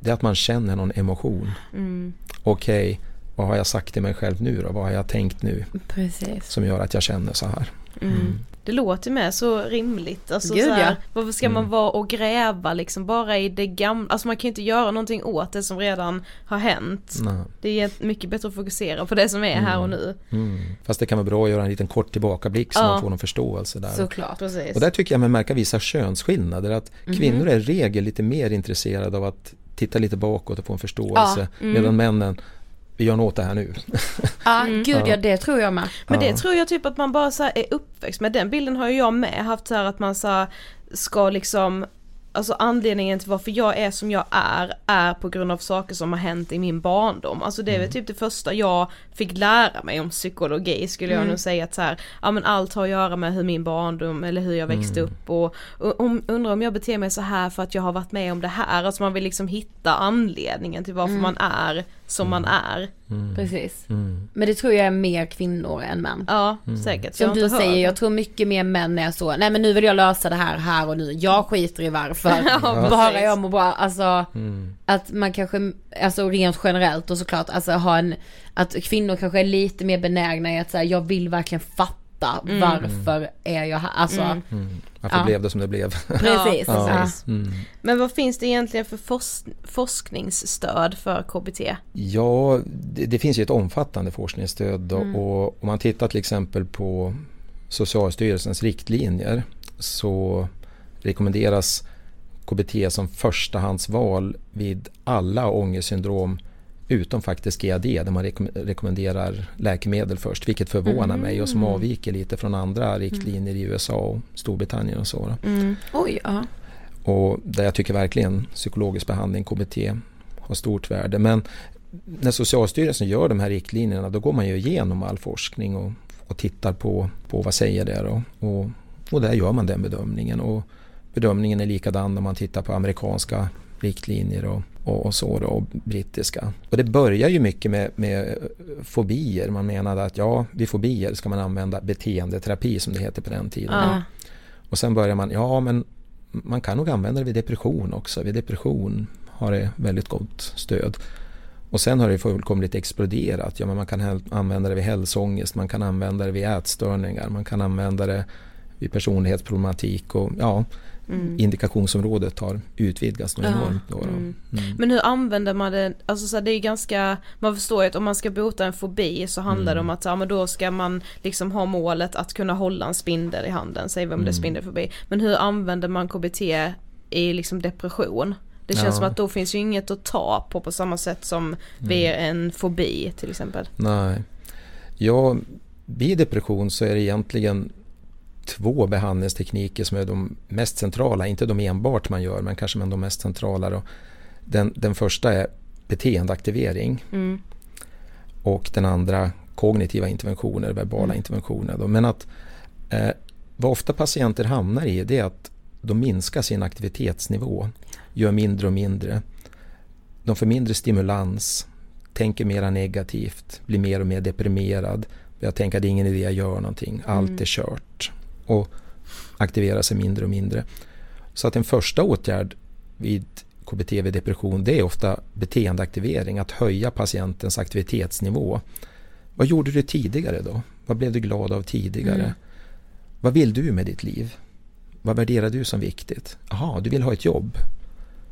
Det är att man känner någon emotion. Mm. Okej, vad har jag sagt till mig själv nu då? Vad har jag tänkt nu Precis. som gör att jag känner så här? Mm. Det låter med så rimligt. Alltså, Gud, så här, ja. Varför ska man Mm. vara och gräva liksom bara i det gamla? Alltså man kan ju inte göra någonting åt det som redan har hänt. Nej. Det är mycket bättre att fokusera på det som är här och nu. Mm. Fast det kan vara bra att göra en liten kort tillbakablick så Ja. man får någon förståelse där. Såklart. Precis. Och där tycker jag man märker vissa könsskillnader. Att Mhm. kvinnor är i regel lite mer intresserade av att titta lite bakåt och få en förståelse. Ja, mm. Medan männen, vi gör något det här nu. Ja, gud Ja. det tror jag med. Men det tror jag typ att man bara så här är uppväxt med. Den bilden har ju jag med haft så här att man så här ska liksom Alltså anledningen till varför jag är som jag är, är på grund av saker som har hänt i min barndom. Alltså det är väl typ det första jag fick lära mig om psykologi skulle jag Mm. nog säga att så här, ja men allt har att göra med hur min barndom eller hur jag växte Mm. upp och, och om, undrar om jag beter mig så här för att jag har varit med om det här. Alltså man vill liksom hitta anledningen till varför Mm. man är som man är. Precis. Mm. Men det tror jag är mer kvinnor än män. Ja, säkert. Som du hört säger, jag tror mycket mer män är så, nej men nu vill jag lösa det här här och nu, jag skiter i varför, Ja, bara jag mår bra, alltså Mm. att man kanske, alltså rent generellt och såklart, alltså ha en, att kvinnor kanske är lite mer benägna i att säga, jag vill verkligen fatta Mm. varför är jag här, alltså Mm. Mm. Varför Ja. blev det som det blev? precis. Ja, Ja. precis. Mm. Men vad finns det egentligen för fors- forskningsstöd för KBT? Ja, det, det finns ju ett omfattande forskningsstöd då, Mm. och om man tittar till exempel på Socialstyrelsens riktlinjer så rekommenderas KBT som förstahandsval vid alla ångestsyndrom utom faktiskt GAD där man rekom- rekommenderar läkemedel först vilket förvånar mig och som Mm. avviker lite från andra riktlinjer i USA och Storbritannien och så. Mm. Oj, ja. Och där jag tycker verkligen psykologisk behandling, KBT, har stort värde. Men när Socialstyrelsen gör de här riktlinjerna då går man ju igenom all forskning och, och tittar på, på vad säger det då. Och, och där gör man den bedömningen. Och bedömningen är likadan om man tittar på amerikanska riktlinjer och, och, och så då, och brittiska. Och det börjar ju mycket med, med fobier. Man menade att ja, vid fobier ska man använda beteendeterapi som det heter på den tiden. Ja. Och sen börjar man, ja men man kan nog använda det vid depression också. Vid depression har det väldigt gott stöd. Och sen har det fullkomligt exploderat. Ja, men man kan använda det vid hälsoångest, man kan använda det vid ätstörningar, man kan använda det vid personlighetsproblematik och ja, Mm. indikationsområdet har utvidgats Ja, enormt. Då, då. mm. Mm. Men hur använder man det, alltså så här, det är ganska, man förstår ju att om man ska bota en fobi så handlar det Mm. om att ja, men då ska man liksom ha målet att kunna hålla en spindel i handen, säg vem det är Mm. spindelfobi. Men hur använder man KBT i liksom depression? Det känns Ja. som att då finns ju inget att ta på på samma sätt som vid en fobi till exempel. Nej. Ja, vid depression så är det egentligen två behandlingstekniker som är de mest centrala, inte de enbart man gör men kanske men de mest centrala. Då. Den, den första är beteendeaktivering Mm. och den andra kognitiva interventioner, verbala Mm. interventioner. Då. Men att eh, vad ofta patienter hamnar i det är att de minskar sin aktivitetsnivå, gör mindre och mindre. De får mindre stimulans, tänker mera negativt, blir mer och mer deprimerad. Jag tänker att det är ingen idé jag gör någonting, allt Mm. är kört. Och aktiverar sig mindre och mindre. Så att en första åtgärd vid KBT vid depression det är ofta beteendeaktivering, att höja patientens aktivitetsnivå. Vad gjorde du tidigare då? Vad blev du glad av tidigare? Mm. Vad vill du med ditt liv? Vad värderar du som viktigt? Jaha, du vill ha ett jobb.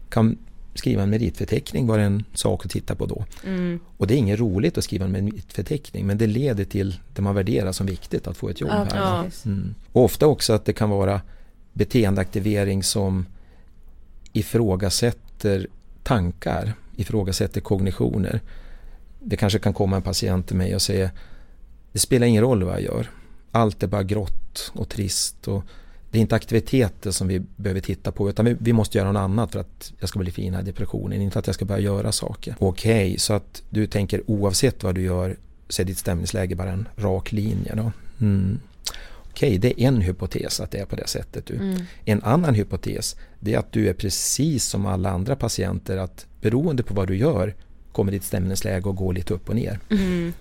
Kan skriva en meritförteckning var en sak att titta på då. Mm. Och det är inget roligt att skriva en meritförteckning men det leder till det man värderar som viktigt att få ett jobb Ja, här. Mm. Och ofta också att det kan vara beteendeaktivering som ifrågasätter tankar, ifrågasätter kognitioner. Det kanske kan komma en patient till mig och säga det spelar ingen roll vad jag gör. Allt är bara grått och trist. Och det är inte aktiviteter som vi behöver titta på utan vi, vi måste göra något annat för att jag ska bli fin i depressionen. Inte att jag ska börja göra saker. Okej, okay, så att du tänker oavsett vad du gör så är ditt stämningsläge bara en rak linje. Då. Mm. Okej, okay, det är en hypotes att det är på det sättet. Du. Mm. En annan hypotes det är att du är precis som alla andra patienter att beroende på vad du gör kommer ditt stämningsläge att gå lite upp och ner. Mm.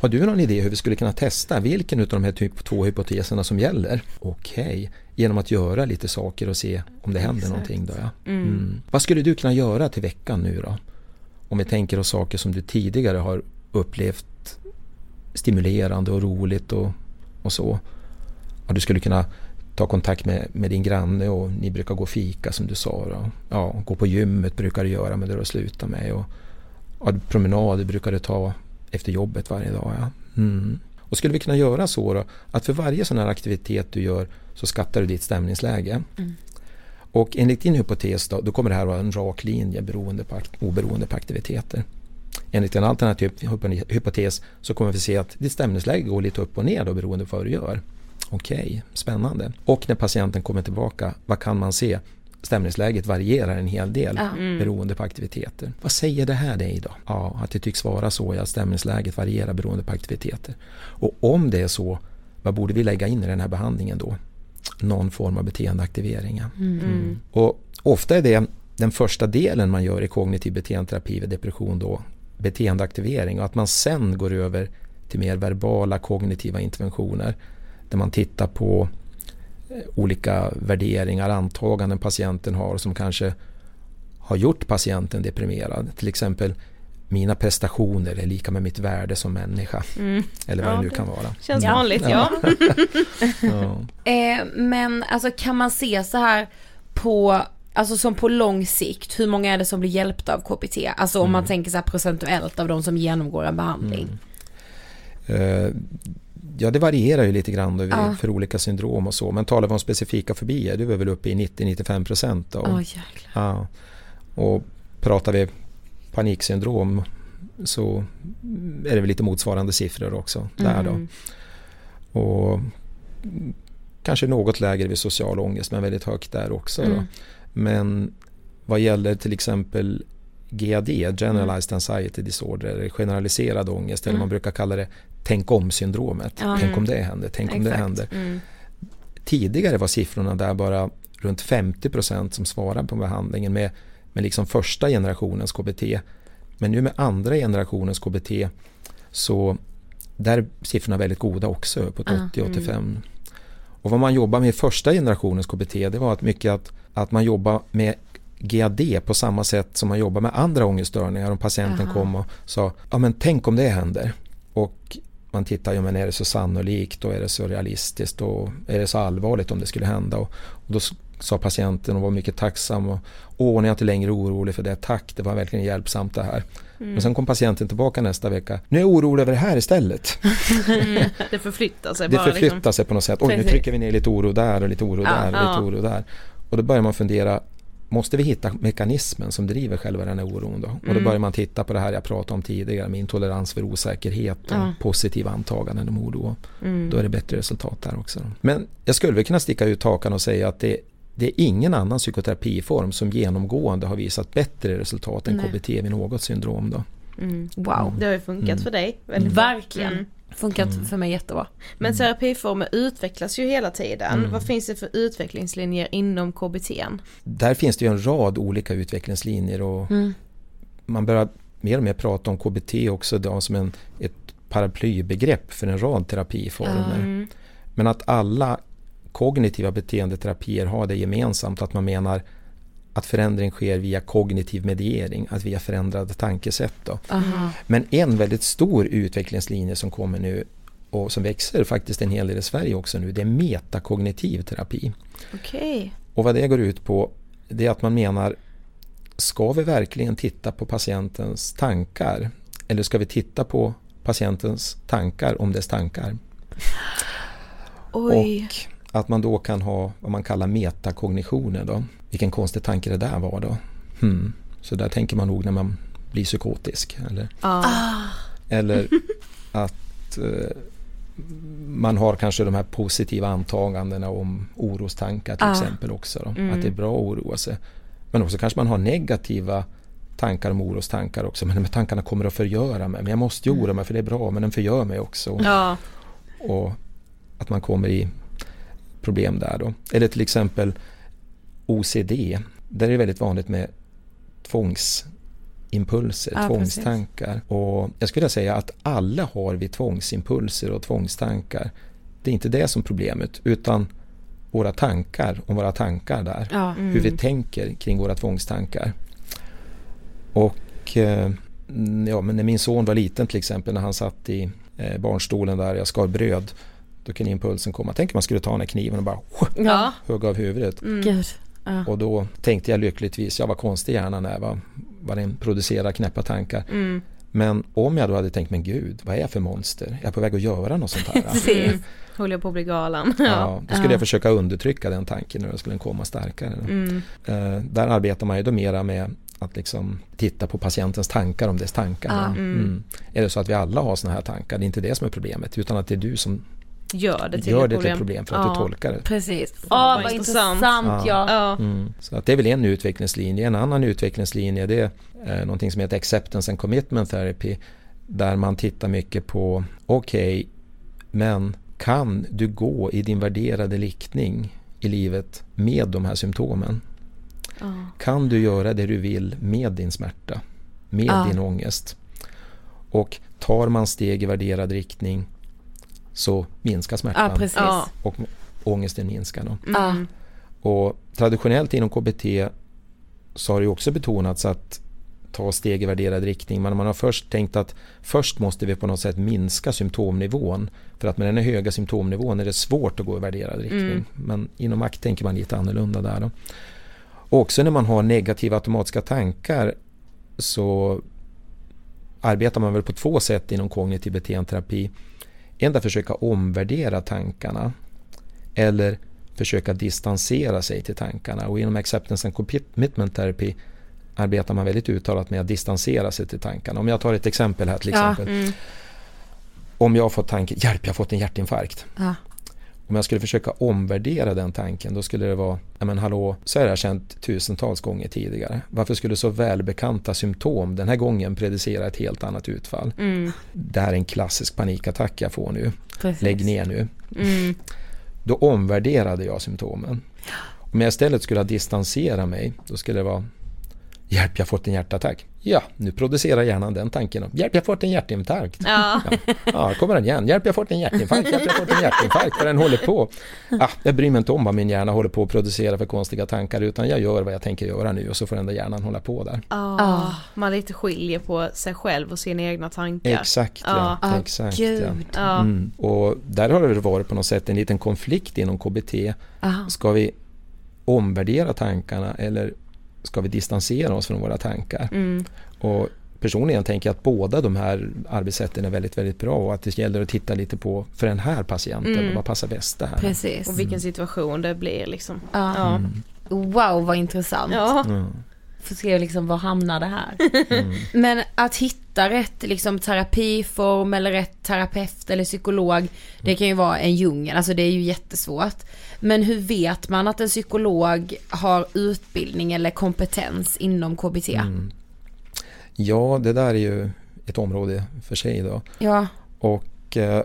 Har du någon idé hur vi skulle kunna testa vilken av de här typ två hypoteserna som gäller? Okej, okay. genom att göra lite saker och se om det händer Exakt. någonting. Då, ja. Mm. Mm. Vad skulle du kunna göra till veckan nu då? Om vi tänker oss saker som du tidigare har upplevt stimulerande och roligt och, och så. Ja, du skulle kunna ta kontakt med, med din granne och ni brukar gå och fika som du sa. Då. Ja, gå på gymmet brukar du göra men det har du slutat med. Och, ja, promenader brukar du ta efter jobbet varje dag. Ja. Mm. Och skulle vi kunna göra så då, att för varje sån här aktivitet du gör så skattar du ditt stämningsläge. Mm. Och enligt din hypotes då, då kommer det här vara en rak linje beroende på, oberoende på aktiviteter. Enligt en alternativ hypotes så kommer vi se att ditt stämningsläge går lite upp och ner då beroende på vad du gör. Okej, okay, spännande. Och när patienten kommer tillbaka, vad kan man se? Stämningsläget varierar en hel del mm. beroende på aktiviteter. Vad säger det här dig då? Ja, att det tycks vara så att stämningsläget varierar beroende på aktiviteter. Och om det är så, vad borde vi lägga in i den här behandlingen då? Någon form av beteendeaktivering. Mm. Mm. Och ofta är det den första delen man gör i kognitiv beteendeterapi vid depression då beteendeaktivering och att man sen går över till mer verbala kognitiva interventioner där man tittar på olika värderingar, antaganden patienten har som kanske har gjort patienten deprimerad. Till exempel mina prestationer är lika med mitt värde som människa. Mm. Eller vad ja, det nu kan vara. Känns ja. vanligt ja. ja. eh, men alltså kan man se så här på, alltså som på lång sikt, hur många är det som blir hjälpta av KBT? Alltså om mm. man tänker så här procentuellt av de som genomgår en behandling. Mm. Eh, Ja, det varierar ju lite grann ja. för olika syndrom och så. Men talar vi om specifika fobier, du är väl uppe i 90-95 procent. Oh, ja. Och pratar vi paniksyndrom så är det väl lite motsvarande siffror också. Där då. Mm. Och kanske något lägre vid social ångest men väldigt högt där också. Mm. Men vad gäller till exempel GAD, Generalized mm. Anxiety Disorder, eller generaliserad ångest, mm. eller man brukar kalla det tänk om-syndromet. Mm. Tänk om det händer, tänk Exakt. om det händer. Mm. Tidigare var siffrorna där bara runt 50% som svarade på behandlingen med, med liksom första generationens KBT. Men nu med andra generationens KBT så där är siffrorna väldigt goda också, på 80-85. Mm. Och vad man jobbar med i första generationens KBT det var att mycket att, att man jobbar med GAD på samma sätt som man jobbar med andra ångeststörningar. Om patienten Aha. kom och sa, ja men tänk om det händer. Och man tittar, ja men är det så sannolikt och är det så realistiskt och är det så allvarligt om det skulle hända? Och, och då sa patienten och var mycket tacksam och åh, nu är jag inte längre orolig för det, tack, det var verkligen hjälpsamt det här. Mm. Men sen kom patienten tillbaka nästa vecka, nu är jag orolig över det här istället. Mm. det förflyttar sig bara. Det förflyttar liksom. sig på något sätt, oj nu trycker vi ner lite oro där och lite oro ja, där och ja. lite oro där. Och då börjar man fundera, måste vi hitta mekanismen som driver själva den här oron då? Och då mm. börjar man titta på det här jag pratade om tidigare med intolerans för osäkerhet och ja. positiva antaganden om oro. Mm. Då är det bättre resultat där också. Men jag skulle väl kunna sticka ut hakan och säga att det, det är ingen annan psykoterapiform som genomgående har visat bättre resultat än Nej. KBT vid något syndrom då. Mm. Wow, det har ju funkat mm. för dig. Verkligen. Funkat mm. för mig jättebra. Men mm. terapiformer utvecklas ju hela tiden. Mm. Vad finns det för utvecklingslinjer inom KBT? Där finns det ju en rad olika utvecklingslinjer och mm. man börjar mer och mer prata om KBT också då, som en, ett paraplybegrepp för en rad terapiformer. Mm. Men att alla kognitiva beteendeterapier har det gemensamt att man menar att förändring sker via kognitiv mediering, att via förändrade tankesätt. Då. Men en väldigt stor utvecklingslinje som kommer nu och som växer faktiskt en hel del i Sverige också nu, det är metakognitiv terapi. Okay. Och vad det går ut på, det är att man menar, ska vi verkligen titta på patientens tankar? Eller ska vi titta på patientens tankar om dess tankar? Oj. Och att man då kan ha vad man kallar metakognitioner då. Vilken konstig tanke det där var då. Hmm. Så där tänker man nog när man blir psykotisk. Eller, Ah. eller att eh, man har kanske de här positiva antagandena om orostankar till Ah. exempel också. Mm. Att det är bra att oroa sig. Men också kanske man har negativa tankar om orostankar också. Men de här tankarna kommer att förgöra mig. Men jag måste ju oroa mig för det är bra. Men den förgör mig också. Ja. Och att man kommer i problem där då. Eller till exempel OCD. Där är det väldigt vanligt med tvångsimpulser, Ja, tvångstankar. Och jag skulle säga att alla har vi tvångsimpulser och tvångstankar. Det är inte det som är problemet utan våra tankar om våra tankar där. Ja. Hur vi Mm. tänker kring våra tvångstankar. Och eh, ja, men när min son var liten till exempel när han satt i eh, barnstolen där jag skar bröd. Då kunde impulsen komma. Tänk om man skulle ta den här kniven och bara Ja. hugga av huvudet. Mm. Gud. Ja. Och då tänkte jag lyckligtvis, jag var konstig hjärnan är vad, vad den producerar knäppa tankar. Mm. Men om jag då hade tänkt, men gud, vad är jag för monster? Jag är på väg att göra något sånt här. Mm. Håller jag på att bli galen. Ja, då skulle jag försöka undertrycka den tanken och då skulle den komma starkare. Mm. Eh, där arbetar man ju då mera med att liksom titta på patientens tankar om dess tankar. Ja. Mm. Mm. Är det så att vi alla har sådana här tankar, det är inte det som är problemet utan att det är du som Gör det till gör ett det till problem. ett problem för att Ja. du tolkar det. Precis. Åh, vad vad intressant. intressant ja. Ja. Mm. Så att det är väl en utvecklingslinje. En annan utvecklingslinje det är eh, någonting som heter Acceptance and Commitment Therapy. Där man tittar mycket på, okej, men kan du gå i din värderade riktning i livet med de här symptomen? Ja. Kan du göra det du vill med din smärta? Med Ja. din ångest? Och tar man steg i värderad riktning så minskar smärtan. Ja, precis. Ja. Och ångesten minskar. Då. Ja. Och traditionellt inom KBT så har det också betonats att ta steg i värderad riktning. Men man har först tänkt att först måste vi på något sätt minska symptomnivån. För att med den här höga symptomnivån är det svårt att gå i värderad riktning. Mm. Men inom ACT tänker man lite annorlunda där. Då. Och också när man har negativa automatiska tankar så arbetar man väl på två sätt inom kognitiv beteendeterapi. En är att försöka omvärdera tankarna eller försöka distansera sig till tankarna. Och inom acceptance and commitment therapy arbetar man väldigt uttalat med att distansera sig till tankarna. Om jag tar ett exempel här till Ja, exempel. mm. Om jag har fått tanken, hjälp jag har fått en hjärtinfarkt. Ja. Om jag skulle försöka omvärdera den tanken då skulle det vara, ja men hallå, så har jag känt tusentals gånger tidigare. Varför skulle så välbekanta symptom den här gången predicera ett helt annat utfall? Mm. Det här är en klassisk panikattack jag får nu. Precis. Lägg ner nu. Mm. Då omvärderade jag symptomen. Om jag istället skulle distansera mig, då skulle det vara Hjälp, jag har fått en hjärtattack. Ja, nu producerar hjärnan den tanken. Hjälp, jag har fått en hjärtinfarkt. Ja. Ja, ja kommer den igen. Hjälp, jag har fått en hjärtinfarkt. Hjälp, jag har fått en hjärtinfarkt. Vad den håller på. Ah, jag bryr mig inte om vad min hjärna håller på att producera för konstiga tankar, utan jag gör vad jag tänker göra nu och så får den där hjärnan hålla på där. Ah, Man lite skiljer på sig själv och sina egna tankar. Exakt ja. Ja. Exakt, gud. ja. Ja. Mm. Och där har det varit på något sätt en liten konflikt inom KBT. Aha. Ska vi omvärdera tankarna eller ska vi distansera oss från våra tankar? Mm. Och personligen tänker jag att båda de här arbetssätten är väldigt, väldigt bra och att det gäller att titta lite på för den här patienten, Mm. vad passar bäst det här? Precis. Och vilken situation det blir liksom. Ja. Ja. Mm. Wow vad intressant. Ja. Mm. Får se liksom var hamnar det här. Mm. Men att hitta rätt liksom terapiform eller rätt terapeut eller psykolog. Det kan ju vara en djungel, alltså det är ju jättesvårt. Men hur vet man att en psykolog har utbildning eller kompetens inom KBT? Mm. Ja, det där är ju ett område för sig då. Ja, Och eh,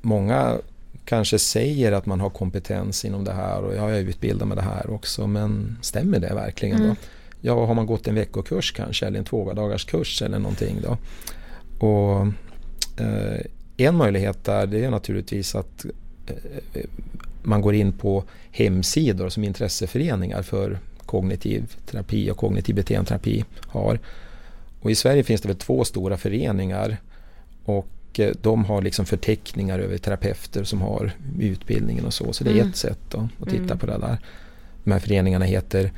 många kanske säger att man har kompetens inom det här och jag är utbildad med det här också men stämmer det verkligen Mm. då? Ja, har man gått en veckokurs kanske eller en tvådagars kurs eller någonting då? Och eh, en möjlighet där det är naturligtvis att eh, man går in på hemsidor som intresseföreningar för kognitiv terapi och kognitiv beteendeterapi har. Och i Sverige finns det väl två stora föreningar och eh, de har liksom förteckningar över terapeuter som har utbildningen och så. Så det är Mm. ett sätt då, att titta Mm. på det där. De här föreningarna heter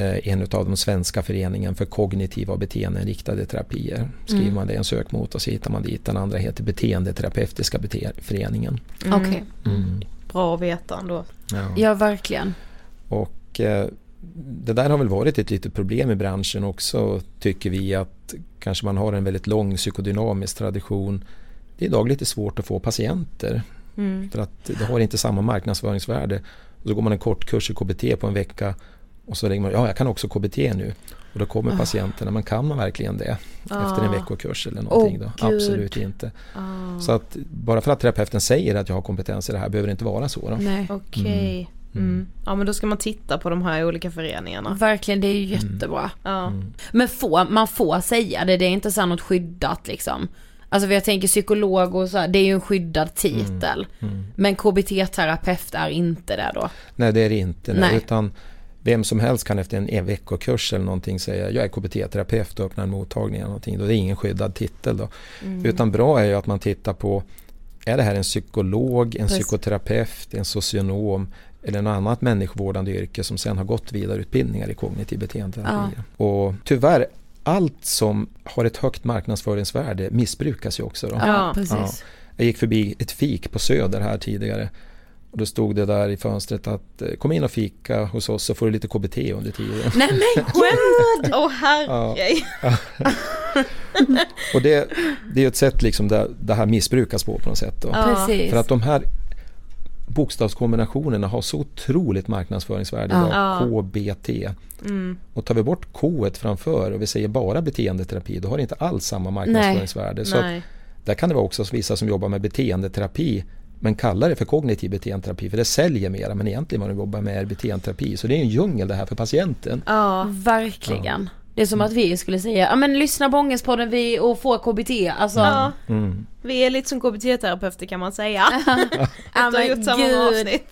en av de svenska föreningen för kognitiva och beteendeinriktade terapier. Skriver Mm. man det i en sökmotor så hittar man dit. Den andra heter Beteendeterapeutiska bete- föreningen. Mm. okej. Mm. Bra att veta ändå. Ja. Ja, verkligen. Och eh, det där har väl varit ett litet problem i branschen också tycker vi att kanske man har en väldigt lång psykodynamisk tradition. Det är idag lite svårt att få patienter Mm. för att det har inte samma marknadsföringsvärde. Och så går man en kort kurs i KBT på en vecka och så lägger man ja jag kan också KBT nu. Och då kommer Ah. patienterna, men kan man verkligen det efter en Ah. veckokurs eller någonting? Åh, då? Gud. Absolut inte. Ah. Så att bara för att terapeuten säger att jag har kompetens i det här behöver det inte vara så. Då. Nej. Okej. Mm. Ja men då ska man titta på de här olika föreningarna. Verkligen, det är ju jättebra. Ja. Men får, man får säga det, det är inte så något skyddat liksom. Alltså jag tänker psykolog och så här, det är ju en skyddad titel. Men KBT-terapeut är inte det då. Nej det är det inte. Nej. Nej. Utan vem som helst kan efter en, en veckokurs eller någonting säga jag är KBT-terapeut och öppnar en mottagning eller någonting. Då det är ingen skyddad titel då. Mm. Utan bra är ju att man tittar på är det här en psykolog, en Precis. psykoterapeut, en socionom eller något annat människovårdande yrke som sen har gått vidareutbildningar i kognitiv beteendeterapi. Och tyvärr, allt som har ett högt marknadsföringsvärde missbrukas ju också. Då. Ja, precis. Jag gick förbi ett fik på Söder här tidigare. Och då stod det där i fönstret att eh, kom in och fika hos oss så får du lite KBT under tiden. Nej men skämt! Åh herregud. Och det, det är ett sätt liksom där det här missbrukas på på något sätt. Då. Ja. Precis. För att de här bokstavskombinationerna har så otroligt marknadsföringsvärde Ja. idag. Ja. KBT. Mm. Och tar vi bort K framför och vi säger bara beteendeterapi då har det inte alls samma marknadsföringsvärde. Så att Nej. där kan det vara också vissa som jobbar med beteendeterapi men kallar det för kognitiv beteendeterapi för det säljer mera men egentligen vad de jobbar med är beteendeterapi. Så det är en djungel det här för patienten. Ja. Verkligen. Det är som att vi skulle säga, ja men lyssna på Ångestpodden vi och få KBT. Alltså, Ja. Mm. Vi är lite som KBT-terapeuter kan man säga. Ja, Efter att ha gjort samma gud. avsnitt.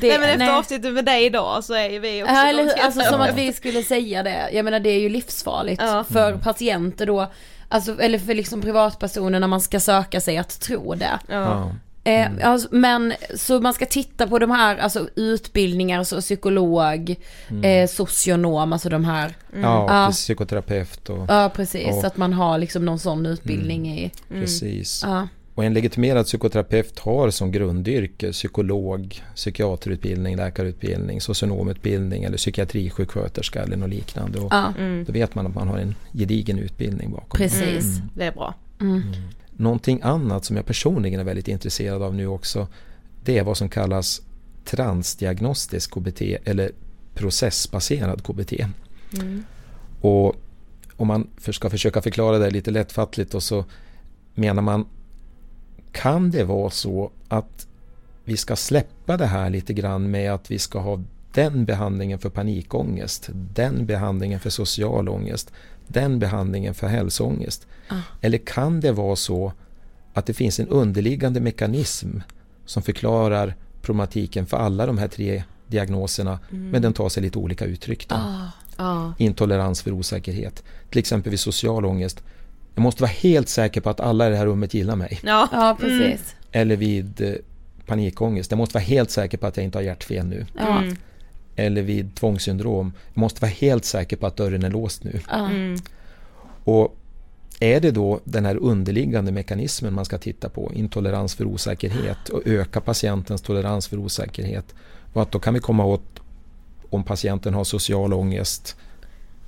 det, nej men efter nej. avsnittet med dig idag så är vi också Ja, eller? Alltså som att vi skulle säga det. Jag menar det är ju livsfarligt Ja. för patienter då. Alltså, eller för liksom privatpersoner när man ska söka sig att tro det. Ja. Eh, alltså, men så man ska titta på de här alltså, utbildningar, så psykolog, eh, socionom, alltså de här. Ja, Ja. precis, psykoterapeut och Ja precis, och- så att man har liksom någon sån utbildning i. precis. Ja. Och en legitimerad psykoterapeut har som grundyrke psykolog, psykiaterutbildning, läkarutbildning, socionomutbildning eller psykiatrisjuksköterska eller något liknande. Och Ja. Mm. Då vet man att man har en gedigen utbildning bakom. Precis. Mm. Det är bra. Någonting annat som jag personligen är väldigt intresserad av nu också det är vad som kallas transdiagnostisk KBT eller processbaserad KBT. Och om man ska försöka förklara det lite lättfattligt och så menar man kan det vara så att vi ska släppa det här lite grann med att vi ska ha den behandlingen för panikångest, den behandlingen för social ångest, den behandlingen för hälsoångest. Eller kan det vara så att det finns en underliggande mekanism som förklarar problematiken för alla de här tre diagnoserna men den tar sig lite olika uttryck. Då. Ja. Intolerans för osäkerhet. Till exempel vid social ångest. Jag måste vara helt säker på att alla i det här rummet gillar mig. Ja. Ja precis. Eller vid eh, panikångest. Jag måste vara helt säker på att jag inte har hjärtfel nu. Ja. Mm. Eller vid tvångssyndrom. Jag måste vara helt säker på att dörren är låst nu. Ja. Mm. Och är det då den här underliggande mekanismen man ska titta på, intolerans för osäkerhet och öka patientens tolerans för osäkerhet. Och att då kan vi komma åt om patienten har social ångest,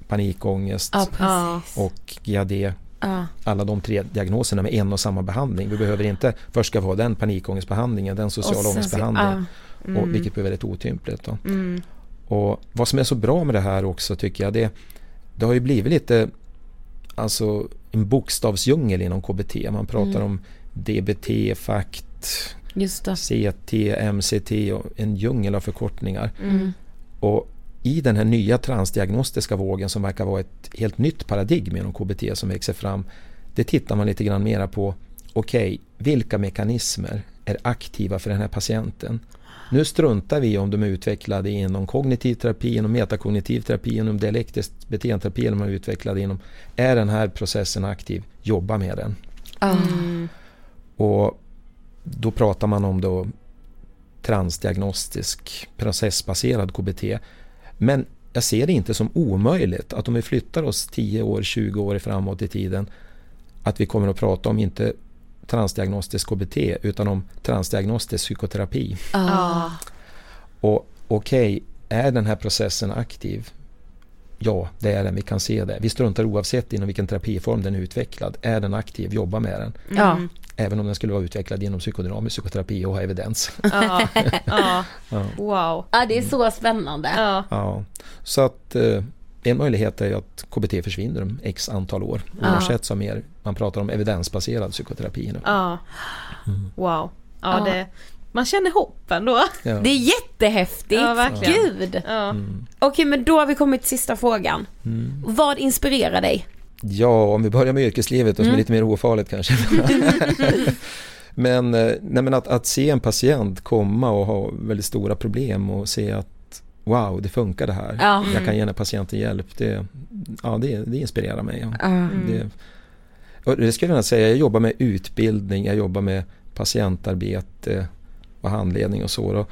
panikångest Ja och GAD. Ja. Alla de tre diagnoserna med en och samma behandling. Vi behöver inte, först ska vi ha den panikångestbehandlingen, den Och social sen- ångestbehandlingen. ja. Och, vilket blir väldigt otympligt. Då. Mm. Och vad som är så bra med det här också tycker jag, det, det har ju blivit lite alltså en bokstavsdjungel inom KBT. Man pratar Mm. om DBT, FACT. CT, MCT och en djungel av förkortningar. Mm. Och i den här nya transdiagnostiska vågen som verkar vara ett helt nytt paradigm inom KBT som växer fram. Det tittar man lite grann mera på. Okej, vilka mekanismer är aktiva för den här patienten? Nu struntar vi om de är utvecklade inom kognitiv terapi, inom metakognitiv terapi, inom dialektisk beteendeterapi eller om de är utvecklade inom... Är den här processen aktiv? Jobba med den. Ja. Mm. Och då pratar man om då transdiagnostisk processbaserad KBT. Men jag ser det inte som omöjligt att om vi flyttar oss 10 år, 20 år framåt i tiden att vi kommer att prata om inte transdiagnostisk KBT utan om transdiagnostisk psykoterapi. Ja. Och okej, är den här processen aktiv? Ja, det är den. Vi kan se det. Vi struntar oavsett inom vilken terapiform den är utvecklad. Är den aktiv, jobba med den. Ja. Även om den skulle vara utvecklad genom psykodynamisk psykoterapi och ha evidens. Ja, ja. Ja. wow. Ja, det är så spännande. Ja. Ja, så att eh, en möjlighet är att KBT försvinner om x antal år Ja. ersätts av mer, man pratar om evidensbaserad psykoterapi nu. Ja. Wow. Ja, Ja. Det, man känner hopp ändå. Ja. Det är jättehäftigt. Ja, verkligen. Gud. Ja. Okej, men då har vi kommit till sista frågan. Mm. Vad inspirerar dig? Ja, om vi börjar med yrkeslivet och som är Mm. lite mer ofarligt kanske. men, eh, nej, men att, att se en patient komma och ha väldigt stora problem och se att wow, det funkar det här. Ja. Jag Mm. kan ge den här patienten hjälp. Det, ja, det, det inspirerar mig. Mm. Det, och det skulle jag säga, jag jobbar med utbildning, jag jobbar med patientarbete och handledning och så. Då.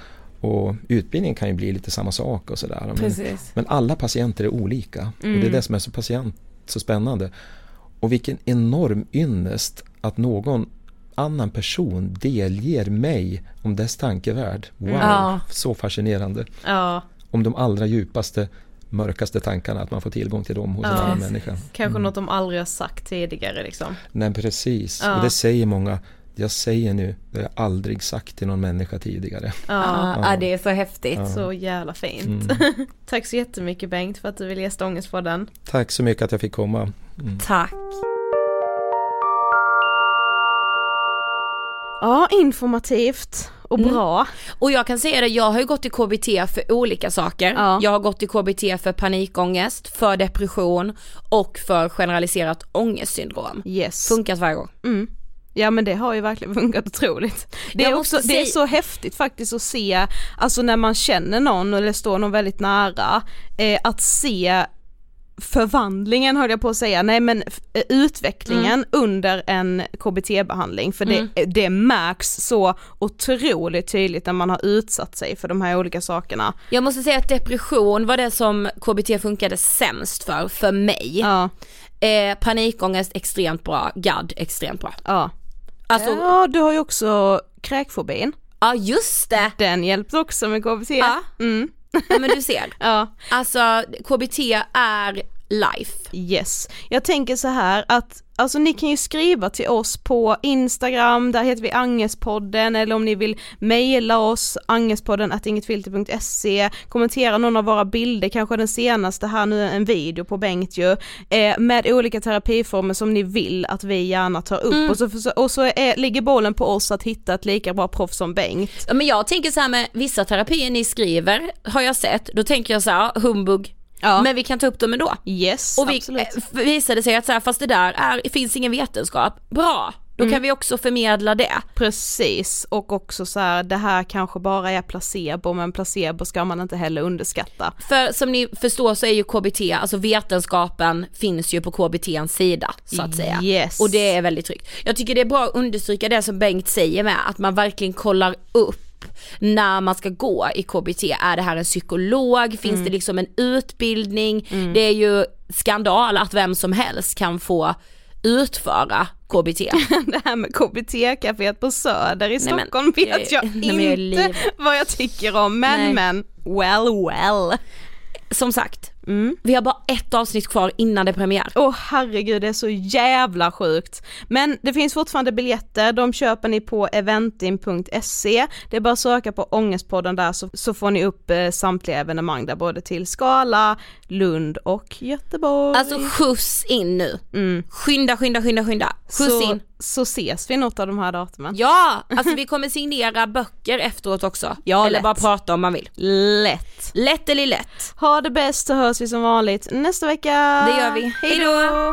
Och utbildning kan ju bli lite samma sak och sådär. Men, men alla patienter är olika och det är Mm. det som är så patient, så spännande. Och vilken enorm ynnest att någon annan person delger mig om dess tankevärld. Wow, Ja. så fascinerande. Ja. Om de allra djupaste, mörkaste tankarna, att man får tillgång till dem hos en Ja. annan människa. Kanske något de aldrig har sagt tidigare liksom. Nej, precis. Ja. Och det säger många. Jag säger nu, det har jag aldrig sagt till någon människa tidigare. Ja, Ja, det är så häftigt. Ja. Så jävla fint. Mm. Tack så jättemycket Bengt för att du ville gästa Ångestpodden. Tack så mycket att jag fick komma. Mm. Tack. Ja, informativt och Mm. bra. Och jag kan säga det, jag har ju gått i KBT för olika saker. Ja. Jag har gått i KBT för panikångest, för depression och för generaliserat ångestsyndrom. Yes. Funkat varje gång. Mm. Ja men det har ju verkligen funkat otroligt. Det är, också, det är så häftigt faktiskt att se, alltså när man känner någon eller står någon väldigt nära, eh, att se förvandlingen höll jag på att säga, nej men eh, utvecklingen under en KBT-behandling för det, Mm. det märks så otroligt tydligt när man har utsatt sig för de här olika sakerna. Jag måste säga att depression var det som KBT funkade sämst för, för mig. Ja. Eh, panikångest extremt bra, GAD extremt bra. Ja. Alltså, ja, du har ju också kräkfobin. Ja just det! Den hjälpte också med KBT. Ja. Mm. Ja men du ser. Ja. Alltså KBT är life. Yes. Jag tänker så här att Alltså ni kan ju skriva till oss på Instagram, där heter vi Angespodden eller om ni vill mejla oss, angespodden ingetfilter.se, kommentera någon av våra bilder, kanske den senaste här nu, en video på Bengt ju, eh, med olika terapiformer som ni vill att vi gärna tar upp Mm. och så, och så är, ligger bollen på oss att hitta ett lika bra proffs som Bengt. Ja, men jag tänker så här med vissa terapier ni skriver har jag sett, då tänker jag så här, humbug. Ja. Men vi kan ta upp dem ändå. Yes, Och vi, absolut. eh, visade sig att så här, fast det där är, finns ingen vetenskap, bra, då Mm. kan vi också förmedla det. Precis, och också så här, det här kanske bara är placebo, men placebo ska man inte heller underskatta. För som ni förstår så är ju KBT, alltså vetenskapen finns ju på KBTns sida så att säga. Yes. Och det är väldigt tryggt. Jag tycker det är bra att understryka det som Bengt säger med, att man verkligen kollar upp när man ska gå i KBT, är det här en psykolog, finns Mm. det liksom en utbildning? Det är ju skandal att vem som helst kan få utföra KBT. det här med KBT-caféet på Söder i Nej, men- Stockholm vet jag- jag, nej, men jag inte livrädd. vad jag tycker om, men Nej. men, well well. Som sagt, Mm. vi har bara ett avsnitt kvar innan det är premiär. Åh herregud det är så jävla sjukt. Men det finns fortfarande biljetter, de köper ni på eventim.se. Det är bara att söka på Ångestpodden där så, så får ni upp eh, samtliga evenemang där både till Skala, Lund och Göteborg. Alltså skjuts in nu. Skynda, skynda, skynda, skynda. Skjuts så, in. Så ses vi något av de här datumen. Ja, alltså vi kommer signera böcker efteråt också. Ja, Eller lätt. bara prata om man vill. Lätt. Lätt eller lätt. Ha det bäst så hörs vi som vanligt nästa vecka. Det gör vi. Hej då.